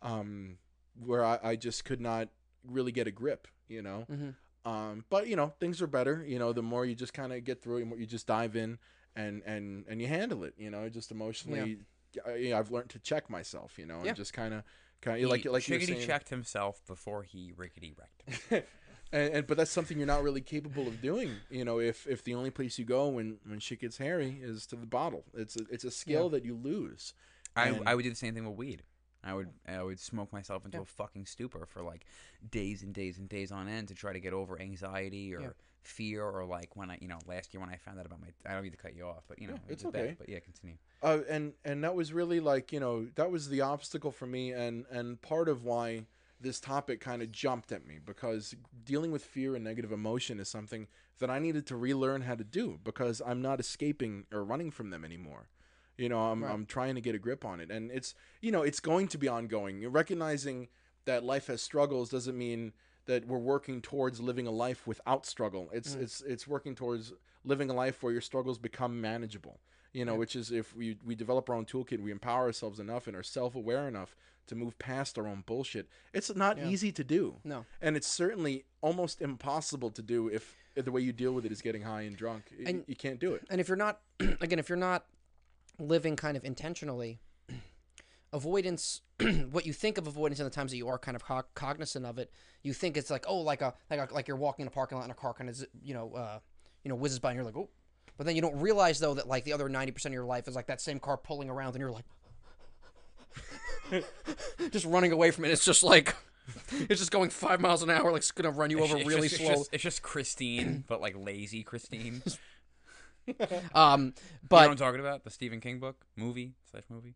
Um, where I, I just could not really get a grip, you know. Mhm. Um, but you know things are better. You know, the more you just kind of get through, it, you just dive in and and and you handle it. You know, just emotionally. I, I've learned to check myself. You know, and just kind of kind of like He like you were Chickadee saying. checked himself before he rickety wrecked. and, and but that's something you're not really capable of doing. You know, if if the only place you go when when shit gets hairy is to the bottle, it's a, it's a skill that you lose. I, And- I would do the same thing with weed. I would I would smoke myself into a fucking stupor for like days and days and days on end to try to get over anxiety or Yeah. fear or like when I you know last year when I found out about my I don't mean to cut you off but you know Yeah, it's was bad, okay. but yeah continue Uh, and and that was really like you know that was the obstacle for me, and and part of why this topic kind of jumped at me because dealing with fear and negative emotion is something that I needed to relearn how to do because I'm not escaping or running from them anymore. You know, I'm Right. I'm trying to get a grip on it, and it's you know it's going to be ongoing. Recognizing that life has struggles doesn't mean that we're working towards living a life without struggle. It's mm. it's it's working towards living a life where your struggles become manageable. You know, which is if we we develop our own toolkit, we empower ourselves enough and are self aware enough to move past our own bullshit. It's not Yeah. easy to do. No. And it's certainly almost impossible to do if, if the way you deal with it is getting high and drunk. And- you can't do it. and if you're not again if you're not living kind of intentionally avoidance what you think of avoidance in the times that you are kind of co- cognizant of it you think it's like oh like a like a, like you're walking in a parking lot and a car kind of you know uh you know whizzes by and you're like oh but then you don't realize though that like the other 90% of your life is like that same car pulling around and you're like just running away from it. It's just like it's just going five miles an hour like it's gonna run you over It's really just, slow. it's just, it's just Christine but like lazy Christine. You um know but what I'm talking about? The Stephen King book? Movie slash movie?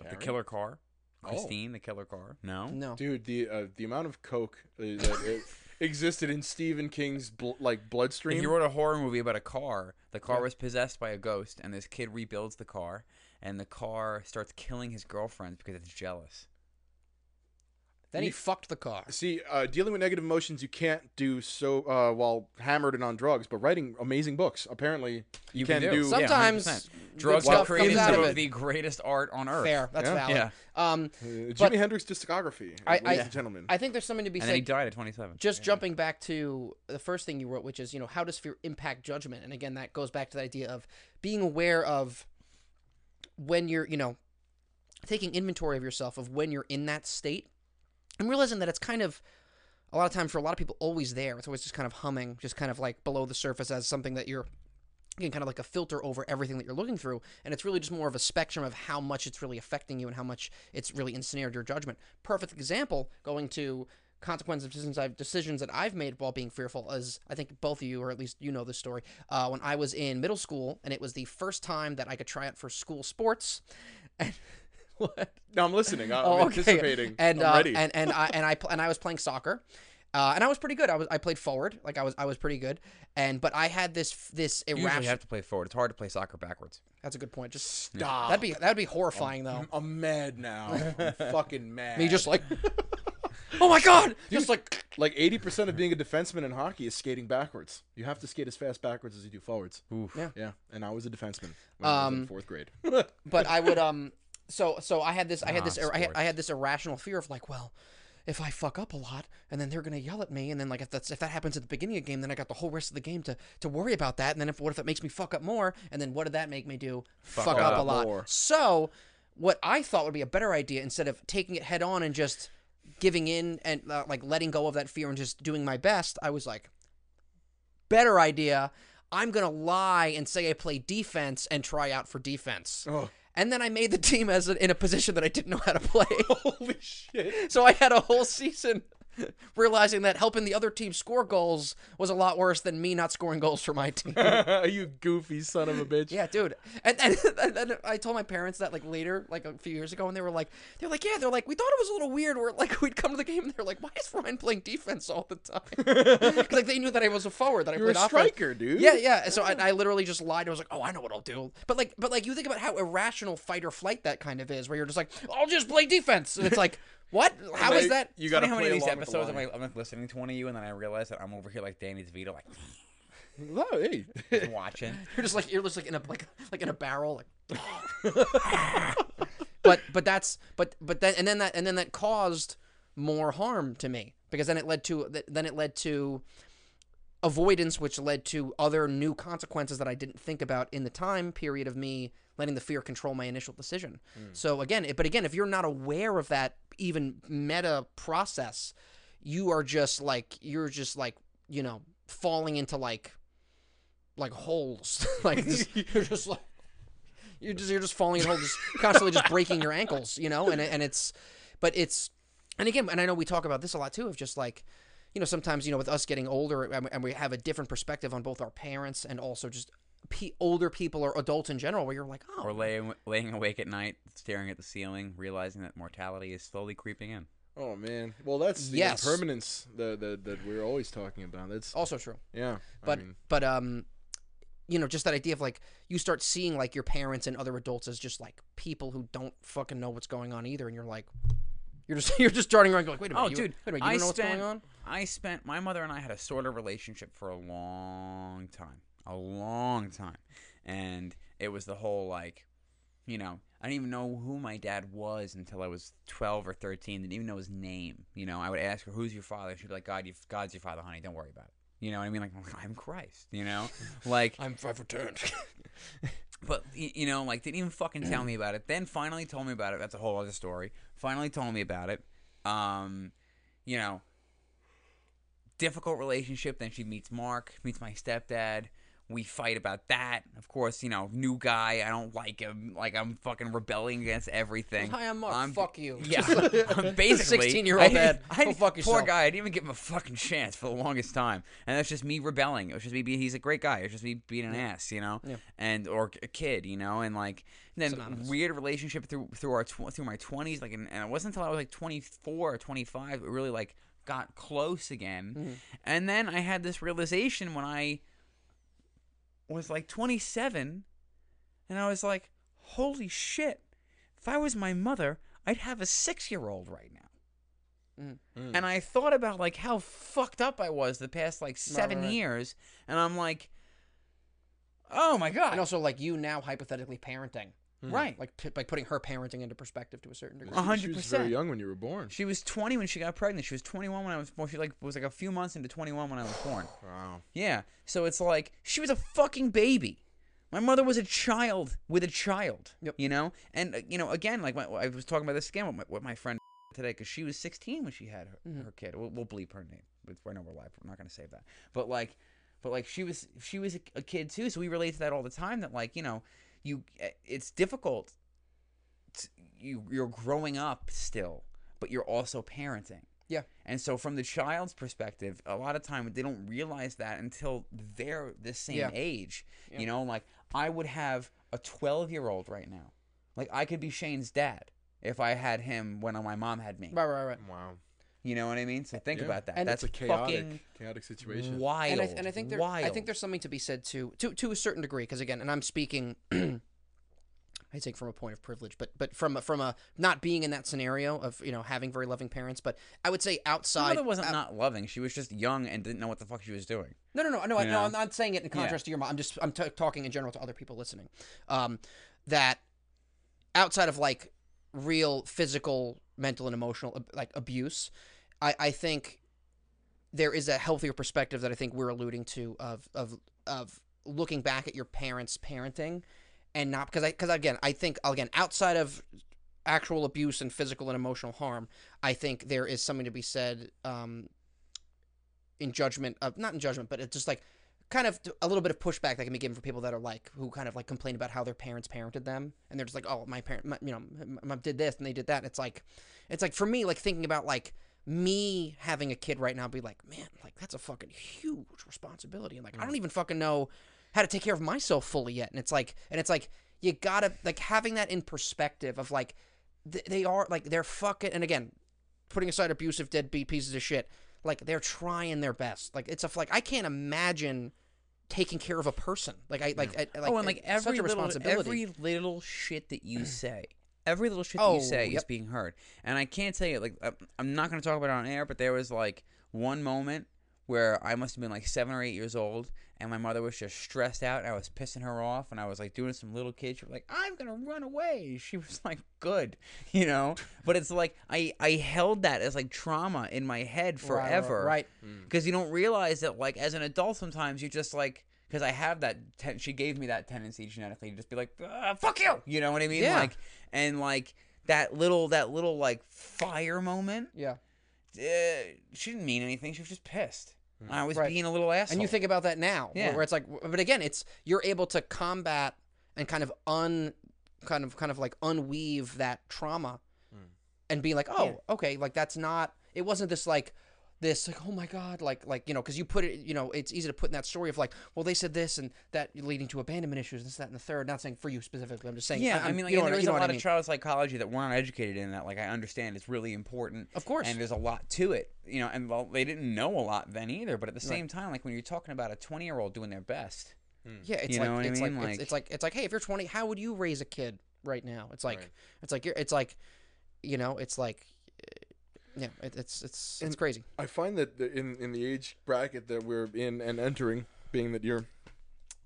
Of the killer car? Oh. Christine the killer car? No? No. Dude, the uh, the amount of coke uh, it existed in Stephen King's bl- like bloodstream. You wrote a horror movie about a car, the car was possessed by a ghost, and this kid rebuilds the car, and the car starts killing his girlfriend because it's jealous. Then he fucked the car See, uh, dealing with negative emotions, you can't do so uh, while hammered and on drugs. But writing amazing books, apparently, you, can, do. Some- Sometimes Yeah, 100%. good drugs stuff have created comes some of of it. the greatest art on earth. fair that's Yeah. valid Yeah. um Uh, Jimi Hendrix discography, I- ladies I- and gentlemen. I think there's something to be said. And then he died at 27. Just jumping back to the first thing you wrote, which is you know how does fear impact judgment? And again, that goes back to the idea of being aware of when you're you know taking inventory of yourself of when you're in that state and realizing that it's kind of a lot of times for a lot of people always there. It's always just kind of humming, just kind of like below the surface as something that you're again kind of like a filter over everything that you're looking through. And it's really just more of a spectrum of how much it's really affecting you and how much it's really ensnared your judgment. Perfect example going to consequences of decisions I've decisions that I've made while being fearful is I think both of you or at least you know this story uh, when I was in middle school and it was the first time that I could try out for school sports. And what no, I'm listening. I'm Oh, okay. anticipating. And I'm uh, ready. and and I and I pl- and I was playing soccer, uh, and I was pretty good. I was I played forward, like I was I was pretty good. And but I had this this You usually irrational. have to play forward. It's hard to play soccer backwards. That's a good point. Just Stop. that'd be that'd be horrifying though. I'm, I'm mad now. I'm fucking mad. Me just like, oh my god, just like like 80% of being a defenseman in hockey is skating backwards. You have to skate as fast backwards as you do forwards. Oof. Yeah. Yeah, and I was a defenseman when I was in Um, fourth grade. but I would um so so I had this I had Ah, this I had. I had this irrational fear of like well if I fuck up a lot and then they're gonna yell at me and then like if that's if that happens at the beginning of the game then I got the whole rest of the game to to worry about that and then if what if it makes me fuck up more and then what did that make me do fuck, up, up a lot more. so what I thought would be a better idea instead of taking it head on and just giving in and uh, like letting go of that fear and just doing my best I was like better idea I'm gonna lie and say I play defense and try out for defense. Oh. And then I made the team as a, in a position that I didn't know how to play. Holy shit. so I had a whole season realizing that helping the other team score goals was a lot worse than me not scoring goals for my team. you goofy son of a bitch. yeah, dude. And, and, and then I told my parents that like later, like a few years ago, and they were like, they're like, yeah, they're like, we thought it was a little weird. Where like we'd come to the game and they're like, why is Ryan playing defense all the time? like they knew that I was a forward, that I You're a played offense. striker, dude. Yeah, yeah. So I, I literally just lied. I was like, "Oh, I know what I'll do." But like, but like, you think about how irrational fight or flight that kind of is, where you're just like, "I'll just play defense," and it's like, "What? How is Like, that?" You It's got to funny how many of these along the episodes I'm like, I'm like listening to one of you, and then I realize that I'm over here like Danny DeVito, like Oh, hey. Just watching. You're just like you're just like in a like like in a barrel like but but that's but but then and then that and then that caused more harm to me because then it led to then it led to avoidance which led to other new consequences that I didn't think about in the time period of me letting the fear control my initial decision. Hmm. So again, it, but again if you're not aware of that even meta process, you are just like you're just like, you know, falling into like like holes. like just, you're just like you're just you're just falling in holes, just constantly just breaking your ankles, you know. And and it's, but it's, and again, and I know we talk about this a lot too, of just like, you know, sometimes you know with us getting older and, and we have a different perspective on both our parents and also just pe- older people or adults in general, where you're like, oh, Or laying laying awake at night, staring at the ceiling, realizing that mortality is slowly creeping in. Oh man. Well, that's the Yes. impermanence that, that that we're always talking about. That's also true. yeah. but I mean, but um you know just that idea of like you start seeing like your parents and other adults as just like people who don't fucking know what's going on either and you're like you're just you're just starting around going wait a minute Oh, you, dude, wait a minute you I don't know what's spent, going on I spent my mother and I had a sort of relationship for a long time, a long time, and it was the whole like, you know, I didn't even know who my dad was until I was twelve or thirteen. Didn't even know his name. You know, I would ask her, "Who's your father?" She'd be like, "God, God's your father, honey. Don't worry about it." You know what I mean? Like, I'm Christ. You know, like I'm I've returned but you know, like didn't even fucking tell me about it. Then finally told me about it. That's a whole other story. Finally told me about it. Um, you know, difficult relationship. Then she meets Mark, meets my stepdad. We fight about that. Of course, you know, new guy. I don't like him. Like I'm fucking rebelling against everything. Hi, I'm Mark. Fuck you. Yeah, I'm basically 16-year-old I didn't- dad. I Go didn't- fuck Poor guy. I didn't even give him a fucking chance for the longest time, and that's just me rebelling. It was just me. Being, he's a great guy. It's just me being an ass, you know, Yeah. and or a kid, you know, and like then Synonymous. weird relationship through through our tw- through my twenties, like, and, and it wasn't until I was like twenty four or twenty five it really like got close again, Mm-hmm. and then I had this realization when I was like twenty seven, and I was like, holy shit, if I was my mother, I'd have a six year old right now. Mm. And I thought about like how fucked up I was the past like seven right. years, and I'm like, oh my god, and also like you now hypothetically parenting right? like p- like putting her parenting into perspective to a certain degree A hundred she was very percent. young when you were born. She was 20 when she got pregnant. She was 21 when I was born. She like was like a few months into 21 when I was born. Wow. Yeah. So it's like she was a fucking baby. My mother was a child with a child. Yep. You know, and uh, you know, again, like my, I was talking about this again with my, with my friend today because she was 16 when she had her, her kid. We'll, we'll bleep her name. It's right now we're live. We're not gonna save that. But like, but like she was she was a, a kid too. So we relate to that all the time. That like you know, you eh, it's difficult. t- you you're growing up still, but you're also parenting. Yeah. And so from the child's perspective, a lot of time they don't realize that until they're the same Yeah. age. Yeah. You know, like I would have a 12 year old right now. Like I could be Shane's dad if I had him when my mom had me. right right right Wow. You know what I mean? So think Yeah. about that. And That's It's a chaotic, fucking chaotic situation. wild. and I, and I think there, wild. I think there's something to be said to to to a certain degree because again, and I'm speaking. I think from a point of privilege, but but from a, from a not being in that scenario of you know having very loving parents, but I would say my outside. mother wasn't out- not loving. She was just young and didn't know what the fuck she was doing. No, no, no, no. I, no I'm not saying it in contrast to your mom. I'm just I'm t- talking in general to other people listening. Um, that outside of like real physical, mental, and emotional like abuse, I I think there is a healthier perspective that I think we're alluding to of of of looking back at your parents' parenting and not because I because again I think again outside of actual abuse and physical and emotional harm, I think there is something to be said um, in judgment of not in judgment, but it's just like kind of a little bit of pushback that can be given for people that are like who kind of like complain about how their parents parented them, and they're just like, oh, my parent, my, you know, my did this and they did that. It's like, it's like for me, like thinking about like me having a kid right now, be like, man, like that's a fucking huge responsibility, and like I mm. don't even fucking know how to take care of myself fully yet, and it's like, and it's like you gotta like having that in perspective of like th- they are like they're fucking, and again, putting aside abusive deadbeat pieces of shit like they're trying their best. Like it's a like i can't imagine taking care of a person. Like i like, I, like oh, and like every such a little, every little shit that you say, every little shit that Oh, you say is being heard. And I can't tell you, like, I'm- I'm not going to talk about it on air, but there was like one moment where I must have been like seven or eight years old, and my mother was just stressed out, and I was pissing her off, and I was like doing some little kid. She was like, "I'm gonna run away." She was like, "Good," you know. But it's like I I held that as like trauma in my head Right, right, forever, Right. Hmm. because you don't realize that like as an adult sometimes you just like because I have that ten- she gave me that tendency genetically to just be like "Ah, fuck you you know what I mean Yeah. like and like that little that little like fire moment Yeah. uh, she didn't mean anything she was just pissed I was Right. being a little asshole And you think about that now, Yeah. where it's like, but again, it's you're able to combat and kind of un, kind of kind of like unweave that trauma, and be like, oh, okay, like that's not. It wasn't this like, this like, oh my god, like like you know, because you put it, you know, it's easy to put in that story of like, well, they said this and that leading to abandonment issues, and this, that, and the third. Not saying for you specifically, I'm just saying. yeah, I, I'm- mean, like, you know and what there I- is you know a lot I mean. of child psychology that we're not educated in that. Like, I understand it's really important, Of course. and there's a lot to it, you know. And well, they didn't know a lot then either. But at the same time, like when you're talking about a 20 year old doing their best, Yeah, it's You like know what I it's mean? like, Like- it's, it's like it's like hey, if you're 20, how would you raise a kid right now? It's like Right. it's like you're it's like you know, it's like uh, yeah, it, it's it's it's crazy. I find that the- in in the age bracket that we're in and entering, being that you're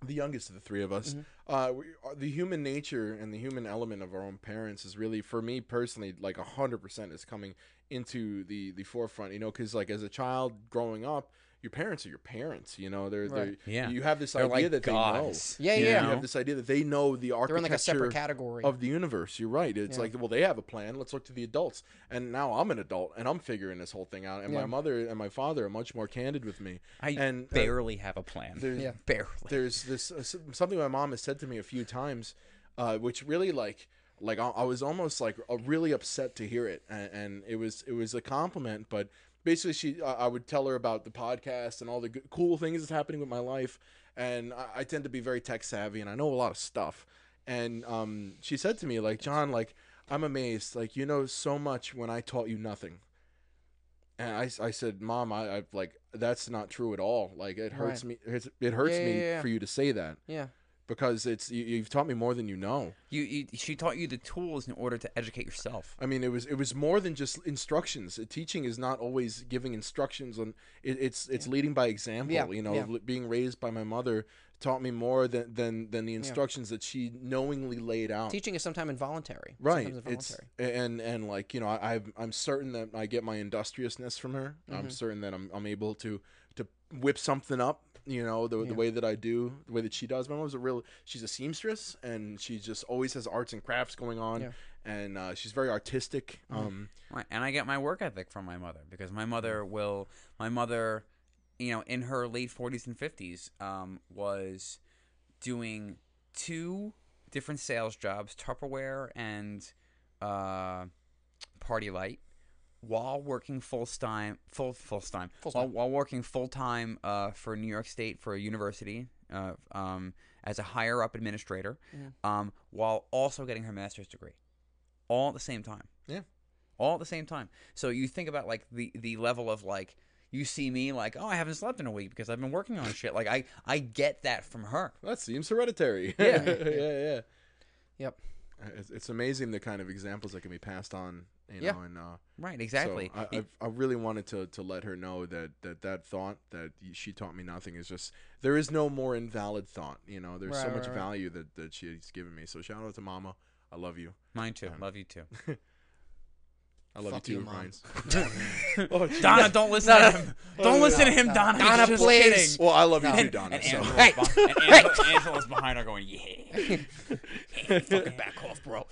the youngest of the three of us, uh, we, uh, the human nature and the human element of our own parents is really, for me personally, like a hundred percent is coming into the the forefront. You know, because like as a child growing up, your parents are your parents. You know, they're Right. they Yeah. you have this they're idea like that gods. Yeah, they know. yeah. Yeah. You know? have this idea that they know the architecture They're in like a separate category. of the universe. You're right. It's Yeah. like, well, they have a plan. Let's look to the adults. And now I'm an adult and I'm figuring this whole thing out. And Yeah. my mother and my father are much more candid with me. I and uh, barely have a plan. there's, Yeah. barely. there's this uh, something my mom has said to me a few times, uh, which really like like I, I was almost like uh, really upset to hear it, and, and it was it was a compliment, but basically she I I would tell her about the podcast and all the good, cool things that's happening with my life, and I, I tend to be very tech savvy and I know a lot of stuff, and um, she said to me like John like I'm amazed like you know so much when I taught you nothing. And I, I said, Mom, I, I like that's not true at all. Like it hurts me. It, it hurts Yeah, me yeah, yeah. for you to say that yeah. Because it's you, you've taught me more than you know. You, you, she taught you the tools in order to educate yourself. I mean, it was it was more than just instructions. Uh, Teaching is not always giving instructions on. It, it's it's leading by example. Yeah, You know, yeah. being raised by my mother taught me more than than than the instructions that she knowingly laid out. Teaching is sometimes involuntary. right Sometimes it's and and like you know I I've, i'm certain that i get my industriousness from her Mm-hmm. i'm certain that i'm, I'm able to to whip something up you know the, the way that i do the way that she does my mom's a real she's a seamstress and she just always has arts and crafts going on Yeah. Mm-hmm. and uh, she's very artistic um Right, and I get my work ethic from my mother because my mother will. My mother, you know, in her late forties and fifties, um, was doing two different sales jobs, Tupperware and uh, PartyLite, while working full time, full full time, while, while working full time uh, for New York State for a university. Uh, um, as a higher up administrator, um, while also getting her master's degree, all at the same time yeah all at the same time. So you think about like the the level of like you see me like oh I haven't slept in a week because I've been working on shit. Like I I get that from her. that seems hereditary Yeah. yeah yeah Yep. It's, it's amazing the kind of examples that can be passed on you Yeah. know and uh Right, exactly. So I, I really wanted to, to let her know that, that that thought that she taught me nothing is just there is no more invalid thought. You know, there's so much right, right. value that, that she's given me. So shout out to Mama. I love you. Mine too. Love you too. I love Fuck you you, too, Mom. Ryan's. oh. Donna, don't listen to him. Don't listen to him, Donna. Donna, He's just please. kidding. Well, I love you too, Donna. and so. Angela's, Hey. beh- and Angela, Angela's behind her going, yeah. Hey, fucking back off, bro.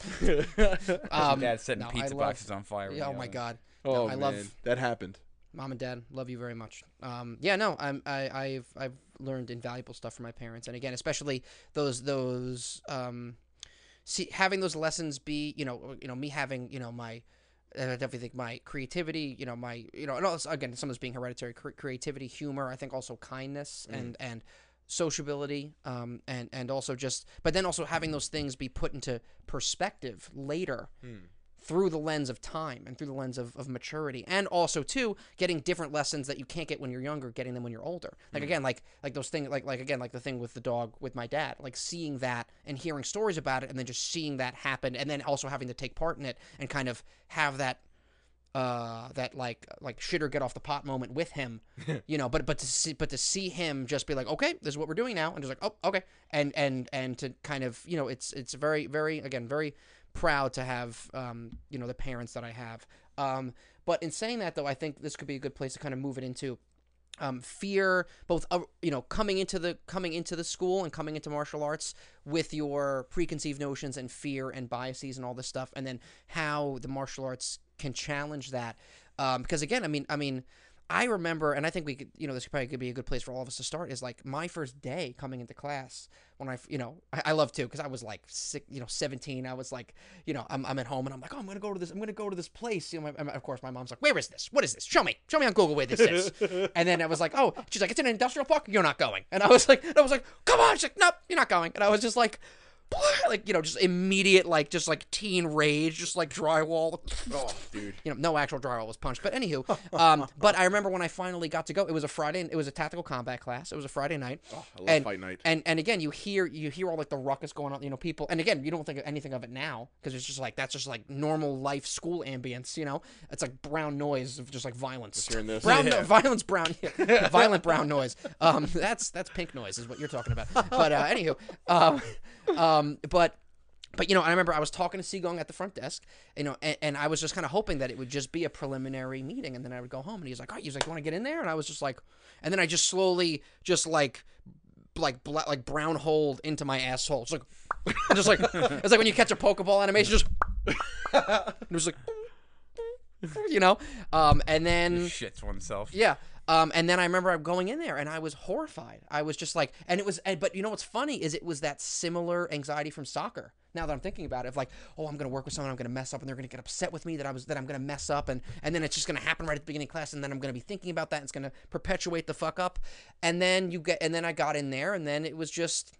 Um, Dad's setting no, I pizza love- boxes on fire. in yeah, oh my oven. god. oh No, I man, love that happened. mom and dad. Love you very much. Um, yeah, no, I'm I, I've I've learned invaluable stuff from my parents, and again, especially those those um, see having those lessons be you know you know me having you know my. And I definitely think my creativity, you know, my, you know, and also, again, some of this being hereditary, cre- creativity, humor. I think also kindness and and sociability, um, and and also just, but then also having those things be put into perspective later through the lens of time and through the lens of, of maturity and also too getting different lessons that you can't get when you're younger getting them when you're older like again like like those things like like again like the thing with the dog with my dad like seeing that and hearing stories about it and then just seeing that happen and then also having to take part in it and kind of have that uh, that like like shit or get off the pot moment with him, you know. But but to see but to see him just be like, okay, this is what we're doing now, and just like, oh, okay, and and and to kind of you know, it's it's very very again very proud to have um, you know the parents that I have. Um, but in saying that though, I think this could be a good place to kind of move it into um, fear, both uh, you know coming into the coming into the school and coming into martial arts with your preconceived notions and fear and biases and all this stuff, and then how the martial arts can challenge that. Um, because again, I mean, I mean, I remember, and I think we could, you know, this probably could be a good place for all of us to start. Is like my first day coming into class when I, you know, I, I love too because I was like six, you know, seventeen. I was like, you know, I'm, I'm at home and I'm like, oh, I'm gonna go to this, I'm gonna go to this place. You know, my, of course, my mom's like, where is this? What is this? Show me, show me on Google where this is. and then I was like, oh, she's like, it's in an industrial park. You're not going. And I was like, I was like, come on. She's like, nope, you're not going. And I was just like like you know just immediate like just like teen rage just like drywall. Oh, dude. you know no actual drywall was punched but anywho um but i remember when i finally got to go it was a friday it was a tactical combat class it was a friday night. Oh, I love and, fight night. and and again you hear you hear all like the ruckus going on you know people and again you don't think of anything of it now because it's just like that's just like normal life school ambience you know? It's like brown noise of just like violence. Hearing this. brown no- violence brown yeah, violent brown noise. Um that's that's pink noise is what you're talking about. But uh anywho um um but but you know, I remember I was talking to Sigong at the front desk, you know, and, and I was just kind of hoping that it would just be a preliminary meeting, and then I would go home, and he's like, "Oh, he's like, you want to get in there?" And I was just like, and then I just slowly, just like, like bla- like brown holed into my asshole, it's like, just like it's like when you catch a Pokeball animation, just it was like, you know, um, and then Shits oneself. yeah. Um, and then I remember I'm going in there and I was horrified. I was just like, and it was, and, but you know what's funny is it was that similar anxiety from soccer. Now that I'm thinking about it, of like, oh, I'm gonna work with someone, I'm gonna mess up, and they're gonna get upset with me that I was that I'm gonna mess up, and and then it's just gonna happen right at the beginning of class, and then I'm gonna be thinking about that, and it's gonna perpetuate the fuck up, and then you get, and then I got in there, and then it was just,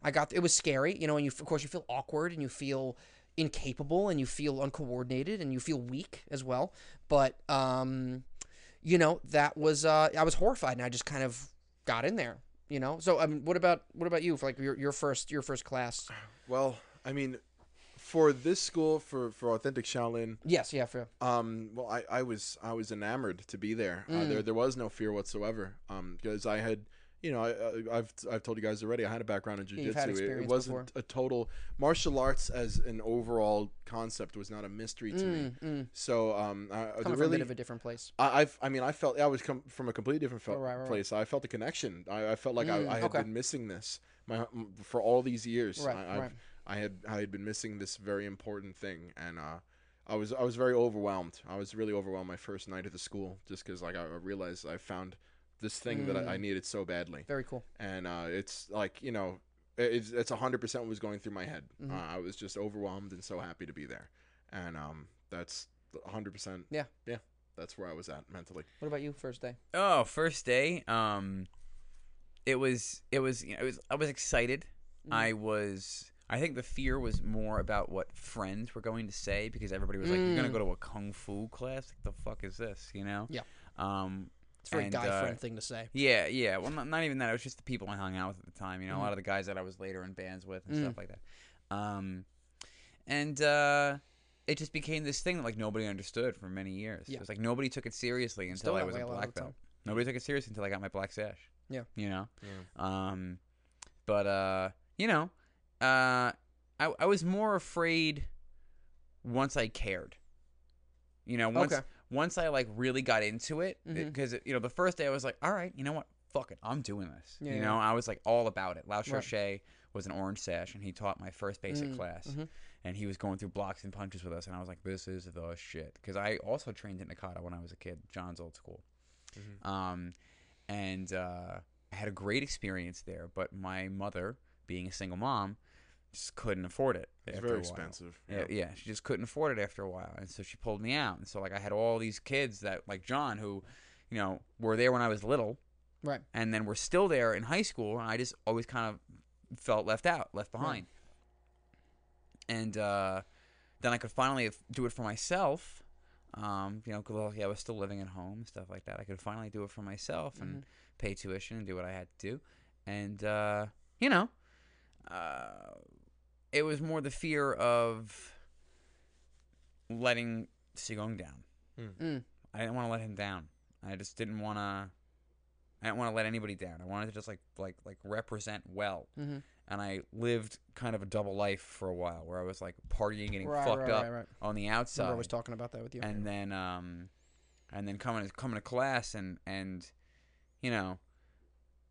I got, it was scary, you know, and you of course you feel awkward and you feel incapable and you feel uncoordinated and you feel weak as well, but um you know that was uh i was horrified and i just kind of got in there you know so um what about what about you for like your, your first your first class Well, I mean, for this school, for for authentic Shaolin, yes yeah for um, well, I, I was I was enamored to be there. Uh, Mm. there there was no fear whatsoever. Um, because I had. You know, I, I- I've I've told you guys already. I had a background in jujitsu. It- it, wasn't a total martial arts as an overall concept was not a mystery to me. mm, mm. So um, I, coming from a bit of a different place I, I've, I mean, I felt I was come from a completely different Oh, right, right, place. I felt a connection. I, I felt like Mm, I, I had okay. been missing this my for all these years. Right, I, I've, right. I had I had been missing this very important thing, and uh, I was I was very overwhelmed. I was really overwhelmed my first night at the school, just because like I realized I found this thing that I, I Mm. needed so badly, very cool and uh, it's like you know. It's it's hundred percent what was going through my head. Mhm. Uh, I was just overwhelmed and so happy to be there, and um, that's hundred percent. Yeah. yeah, that's where I was at mentally. what about you first day Oh, first day. Um, it was it was you know, it was I was excited. Mm. I was. I think the fear was more about what friends were going to say because everybody was like, "You're gonna Mm. go to a kung fu class? Like, the fuck is this?" You know? Yeah. Um. It's a very And, guy uh, friend thing to say Yeah, yeah. Well, not, not even that. It was just the people I hung out with at the time. You know, Mhm. a lot of the guys that I was later in bands with and Mm. stuff like that. Um, and uh, it just became this thing that like nobody understood for many years. Yeah. It was like nobody took it seriously until I was a a lot of black belt. Nobody took it seriously until I got my black sash. Yeah. You know. Yeah. Um, but uh, you know, uh, I I was more afraid once I cared. You know, once Okay. Once I like really got into it, because you know the first day I was like, all right, you know what, fuck it, I'm doing this. Yeah, you yeah. know, I was like all about it. Lao Right. Was an orange sash, and he taught my first basic Mm, class, mhm. and he was going through blocks and punches with us, and I was like, this is the shit, because I also trained in Nakata when I was a kid, John's old school, Mhm. um, and uh, I had a great experience there, but my mother, being a single mom, just couldn't afford it. It's very expensive. Yeah, yeah, she just couldn't afford it after a while, and so she pulled me out. And so like I had all these kids that like John, who, you know, were there when I was little, Right. and then were still there in high school, and I just always kind of felt left out, left behind. And uh, then I could finally do it for myself. Um, you know, because I was still living at home and stuff like that. I could finally do it for myself and Mhm. pay tuition and do what I had to do. And uh, you know, uh, it was more the fear of letting Sigong down. Mm. I didn't want to let him down. I just didn't want to. I didn't want to let anybody down. I wanted to just like like like represent well. Mhm. And I lived kind of a double life for a while, where I was like partying, getting Right, fucked right, up right, right. on the Remember outside, I was talking about that with you. and then um, and then coming to coming to class and and, you know,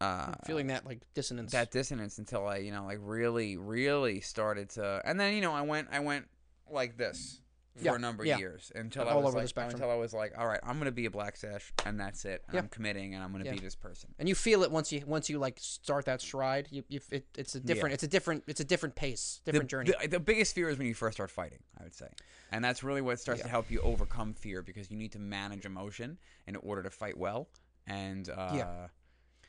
uh, Feeling that like dissonance. that dissonance until I, you know, like really, really started to, and then you know, I went, I went like this for Yeah, a number yeah. of years until I was over like, until I was like, all right, I'm gonna be a black sash, and that's it. Yeah. I'm committing, and I'm gonna Yeah. be this person. and you feel it once you once you like start that stride. You, you it, it's a different it's a different it's a different pace, different the, journey. The, the biggest fear is when you first start fighting, I would say, and that's really what starts Yeah. to help you overcome fear because you need to manage emotion in order to fight well. And uh, Yeah.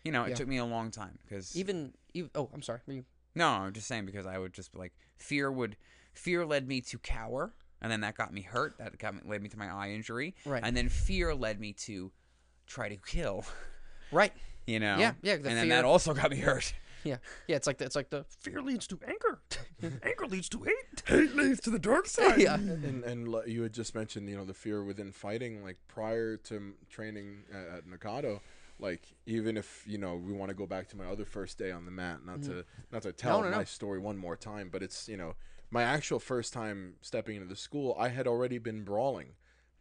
You know, it Yeah. took me a long time because even, even oh, I'm sorry. Were you, No, I'm just saying because I would just like fear would fear led me to cower, and then that got me hurt. That got me, led me to my eye injury, Right. And then fear led me to try to kill. right? You know, Yeah, yeah, the and then fear- that also got me hurt. Yeah, yeah. It's like the, it's like the fear leads to anger. anger leads to hate. It leads to the dark side. yeah. and and li- you had just mentioned you know the fear within fighting like prior to training at, at Nakado like even if you know we want to go back to my other first day on the mat not to not to tell Mm-hmm. no, my no. story one more time but it's you know my actual first time stepping into the school I had already been brawling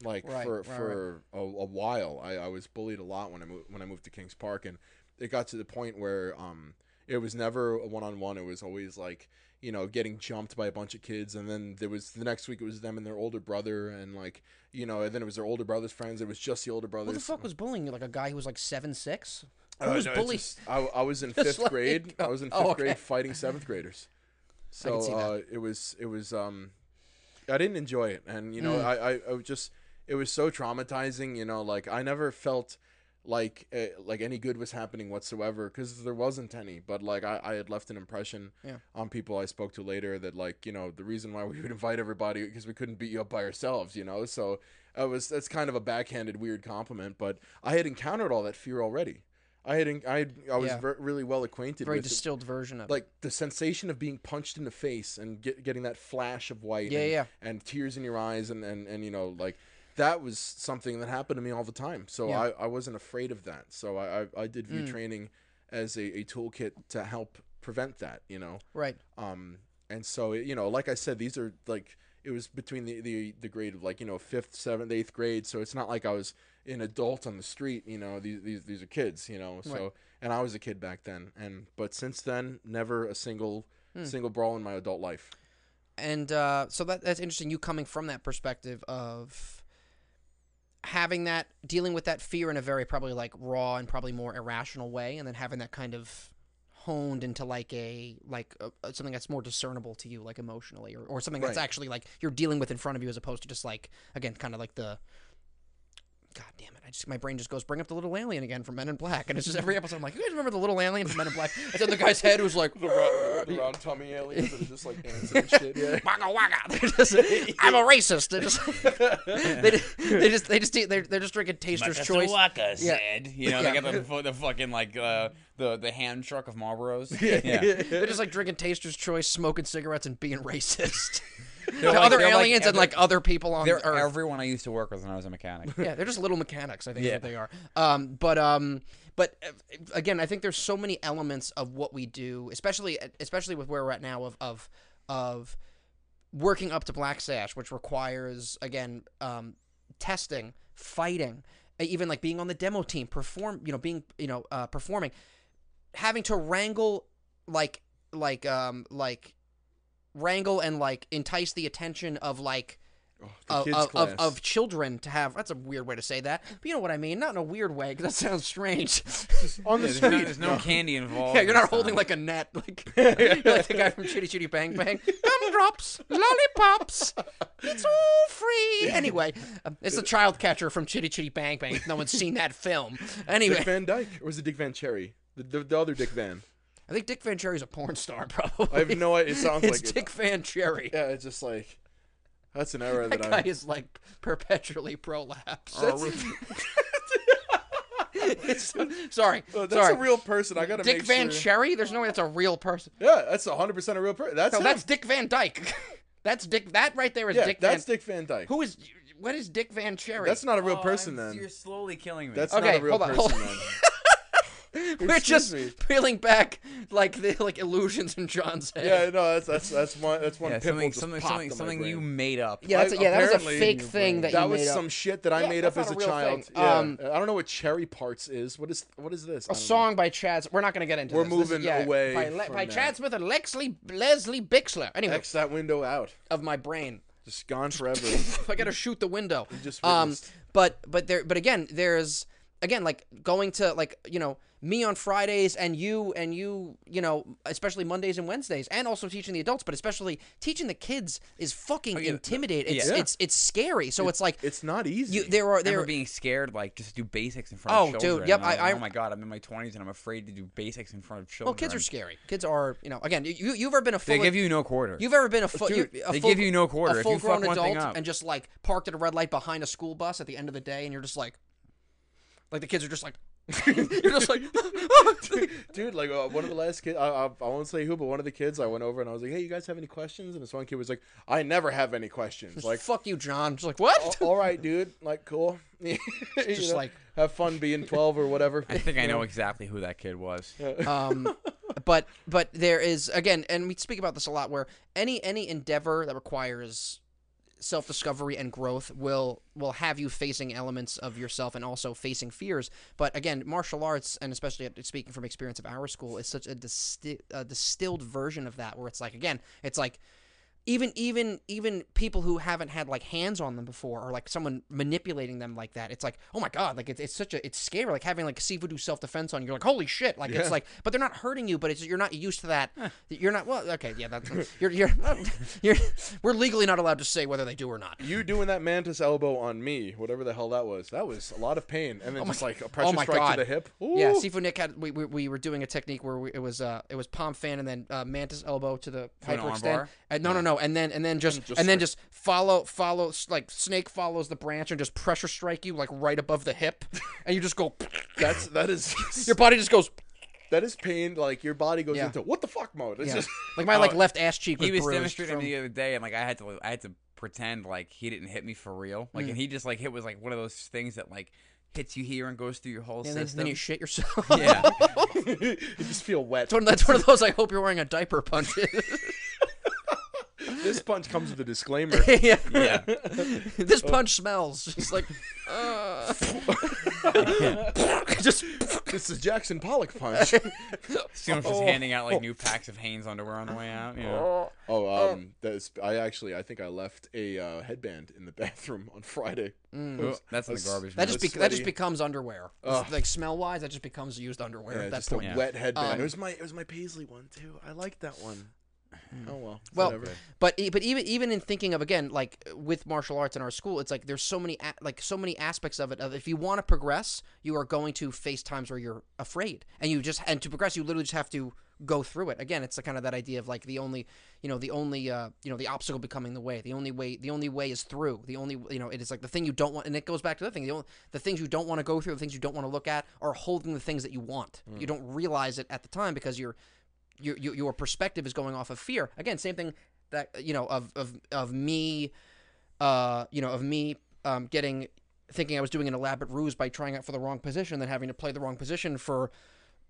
like Right, for right, for A, a while I, I was bullied a lot when I moved when I moved to Kings Park and it got to the point where um it was never a one-on-one it was always like you know getting jumped by a bunch of kids and then there was the next week it was them and their older brother and like you know and then it was their older brother's friends it was just the older brothers Who the fuck was bullying you? Like a guy who was like seven six? Who Uh, was no, bullying? just- I, I was in fifth like- grade i was in fifth oh, okay. grade fighting seventh graders so can see that. uh, it was it was um i didn't enjoy it and you know Mm. I, I i was just it was so traumatizing you know like i never felt like uh, like any good was happening whatsoever because there wasn't any but like I, I had left an impression Yeah. on people i spoke to later that like you know the reason why we would invite everybody because we couldn't beat you up by ourselves you know so it was that's kind of a backhanded weird compliment but i had encountered all that fear already i had i had, i was Yeah. ver- really well acquainted Very with it distilled version of it. like the sensation of being punched in the face and get, getting that flash of white Yeah, and, yeah. and tears in your eyes and, and, and you know like that was something that happened to me all the time so Yeah. I, I wasn't afraid of that so I, I, I did view Mm. training as a, a toolkit to help prevent that you know right. um and so you know like i said these are like it was between the the, the grade of like you know fifth seventh eighth grade so it's not like i was an adult on the street you know these these, these are kids you know so Right. and i was a kid back then and but since then never a single Hmm. single brawl in my adult life and uh, so that that's interesting. You coming from that perspective of having that dealing with that fear in a very probably like raw and probably more irrational way, and then having that kind of honed into like a like uh uh, something that's more discernible to you, like emotionally, or, or something that's actually like you're dealing with in front of you, as opposed to just like again, kind of like the. God damn it! I just my brain just goes bring up the little alien again from Men in Black, and it's just every episode I'm like, you guys remember the little alien from Men in Black? And then the guy's head was like, the round, the round tummy aliens that are just like dancing and shit yeah wagga wagga. Just, I'm a racist. They're just, they, just- they just, they just, they're, they're just drinking Taster's Choice. Waka Yeah. said. You know, Yeah. they got the, the fucking like uh, the the hand truck of Marlboros. They're just like drinking Taster's Choice, smoking cigarettes, and being racist. They're like- other they're like aliens and every- like other people on They're Earth. everyone I used to work with when I was a mechanic. yeah, they're just little mechanics. I think is Yeah. what they are. Um, but um, but uh, again, I think there's so many elements of what we do, especially especially with where we're at now of of of working up to Black Sash, which requires again um, testing, fighting, uh, even like being on the demo team, perform, you know, being you know uh, performing, having to wrangle like like um like wrangle and like entice the attention of like Oh, of, of, of, of children to have that's a weird way to say that but you know what i mean not in a weird way because that sounds strange. On the There's street. no, there's no candy involved. yeah you're not holding time. like a net like you're like the guy from chitty chitty bang bang. Gumdrops lollipops it's all free. Anyway um, it's the child catcher from chitty chitty bang bang. No one's seen that film. Anyway. Dick van dyke or was it dick van cherry? The, the, the other dick van i think dick van cherry's a porn star probably i have no idea it sounds it's like it. dick van cherry yeah it's just like that's an error that that, guy i is like perpetually prolapsed oh, It's- sorry Oh, that's sorry a real person i gotta Dick make Van sure. Cherry? There's no way that's a real person. yeah that's 100% a real person that's No, him. that's Dick Van Dyke. that's Dick. That right there is yeah Dick that's Van. dick van dyke Who is? what is Dick Van Cherry? That's not a real Oh, person I'm- then. You're slowly killing me. That's Okay, not a real hold on, person hold on. then. We're just me. peeling back like the like illusions in John's head. Yeah, no, that's that's that's one that's one yeah, something something something, something you made up. Yeah, that's a, yeah, that was a fake thing that, That you was made up. some shit that I Yeah, made up as a a child. thing. Yeah. Um, I don't know what cherry parts is. What is what is this? A don't know. song by Chad. We're not going to get into We're this. This is- moving yeah, away by, Le- from by that. Chad Smith and Lexley Leslie Bixler. Anyway, X that window out. of my brain. Just gone forever. I got to shoot the window. just um, but but there but again there's again like going to like you know me on Fridays and you and you you know especially Mondays and Wednesdays and also teaching the adults but especially teaching the kids is fucking oh, yeah, intimidating. It's, yeah. it's it's scary. So it's like it's not easy. you there are I there being scared, like just do basics in front Oh, of dude, yep, I'm I- like, I- oh my god, I'm in my 20s and I'm afraid to do basics in front of children. well kids are scary. Kids are you know again you you've ever been a full They give you no quarter. You've ever been a full? Dude, you, a they full, give you no quarter. A If you full grown fuck one thing adult up. and just like parked at a red light behind a school bus at the end of the day, and you're just like, like the kids are just like, you're just like, Dude, like uh, one of the last kids, I, I, I won't say who, but one of the kids, I went over and I was like, "Hey, you guys have any questions?" And this one kid was like, "I never have any questions." Like, fuck you, John. Just like what? "All right, dude. Like, cool. You Just know, like- have fun being twelve or whatever. I think I know exactly who that kid was. um, but but there is again, and we speak about this a lot, where any any endeavor that requires self discovery and growth will will have you facing elements of yourself and also facing fears. But again, martial arts and especially speaking from experience of our school is such a, disti- a distilled version of that, where it's like again, it's like even even even people who haven't had like hands on them before or like someone manipulating them like that it's like oh my god like it's, it's such a it's scary like having like Sifu do self-defense on you you're like holy shit like Yeah. it's like but they're not hurting you but it's you're not used to that you're not well okay yeah that's you're you're you're we're legally not allowed to say whether they do or not You doing that mantis elbow on me, whatever the hell that was, that was a lot of pain, and then just like a pressure oh strike God. to the hip. Yeah, Ooh. Sifu Nick had we, we, we were doing a technique where we, it was uh it was palm fan and then uh, mantis elbow to the hyperextend. armbar? And, no, no, no, and then and then just and, just then just follow follow like snake follows the branch and just pressure strike you like right above the hip, and you just go. That's that is Your body just goes. that is pain. Like your body goes Yeah. into what the fuck mode. It's Yeah. just Like my like Oh, left ass cheek was, he was bruised demonstrating from- me the other day, and like I had to, I had to pretend like he didn't hit me for real. Like, Mm. and he just like hit was like one of those things that like hits you here and goes through your whole and then, system. then you shit yourself. yeah, you just feel wet. That's one, that's one of those. I hope you're wearing a diaper punches. This punch comes with a disclaimer. yeah. yeah. this punch smells just like. Uh, just This is Jackson Pollock punch. Someone's just handing out like new packs of Hanes underwear on the way out. You know? Oh, um, that's I actually I think I left a uh, headband in the bathroom on Friday. Ooh, that's in the garbage. That just It's be- that just becomes underwear. Ugh. Like smell wise, that just becomes used underwear Yeah, at that just point. a Yeah. wet headband. Um, it was my it was my paisley one too. I like that one. Oh well. Well, whatever. but e- but even even in thinking of again like with martial arts in our school, it's like there's so many a- like so many aspects of it. Of if you want to progress, you are going to face times where you're afraid, and you just and to progress, you literally just have to go through it. Again, it's the kind of that idea of like the only you know the only uh, you know the obstacle becoming the way. The only way the only way is through. The only you know it is like the thing you don't want, and it goes back to the thing. The, only, the things you don't want to go through, the things you don't want to look at, are holding the things that you want. You don't realize it at the time because you're your, your your perspective is going off of fear. Again, same thing that you know of of of me, uh, you know, of me um, getting thinking I was doing an elaborate ruse by trying out for the wrong position, then having to play the wrong position for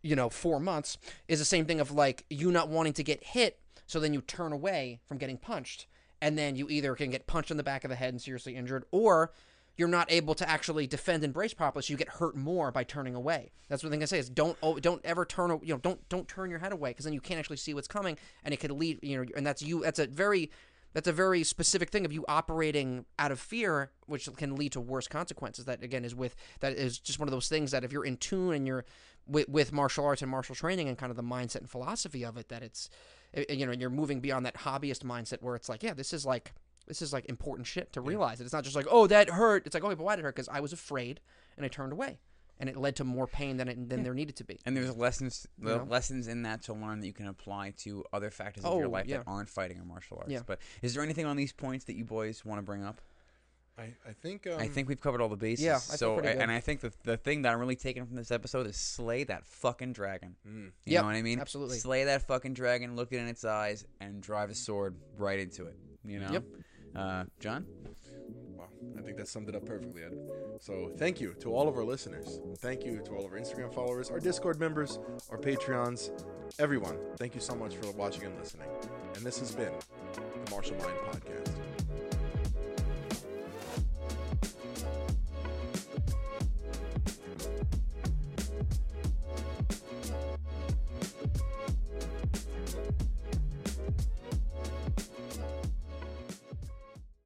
you know four months is the same thing of like you not wanting to get hit, so then you turn away from getting punched, and then you either can get punched in the back of the head and seriously injured, or you're not able to actually defend and brace properly, so you get hurt more by turning away. That's what thing I say is don't don't ever turn you know don't don't turn your head away because then you can't actually see what's coming and it could lead you know and that's you that's a very that's a very specific thing of you operating out of fear, which can lead to worse consequences. That again is with that is just one of those things that if you're in tune and you're with, with martial arts and martial training and kind of the mindset and philosophy of it, that it's you know you're moving beyond that hobbyist mindset where it's like yeah this is like this is like important shit to realize it. It's not just like oh that hurt. It's like okay but why did it hurt? Because I was afraid and I turned away. And it led to more pain than it, than there needed to be. And there's lessons, You know? lessons in that to learn that you can apply to other factors of your Oh, life yeah. that aren't fighting or martial arts. Yeah. But is there anything on these points that you boys want to bring up? I I think um, I think we've covered all the bases. Yeah, I so, pretty a- good. and I think the the thing that I'm really taking from this episode is slay that fucking dragon. Mm. You Yep, know what I mean? absolutely. Slay that fucking dragon, look it in its eyes, and drive a sword right into it. You know? Yep. Uh, John? I think that summed it up perfectly, Ed. So thank you to all of our listeners. Thank you to all of our Instagram followers, our Discord members, our Patreons, everyone. Thank you so much for watching and listening. And this has been the Martial Mind Podcast.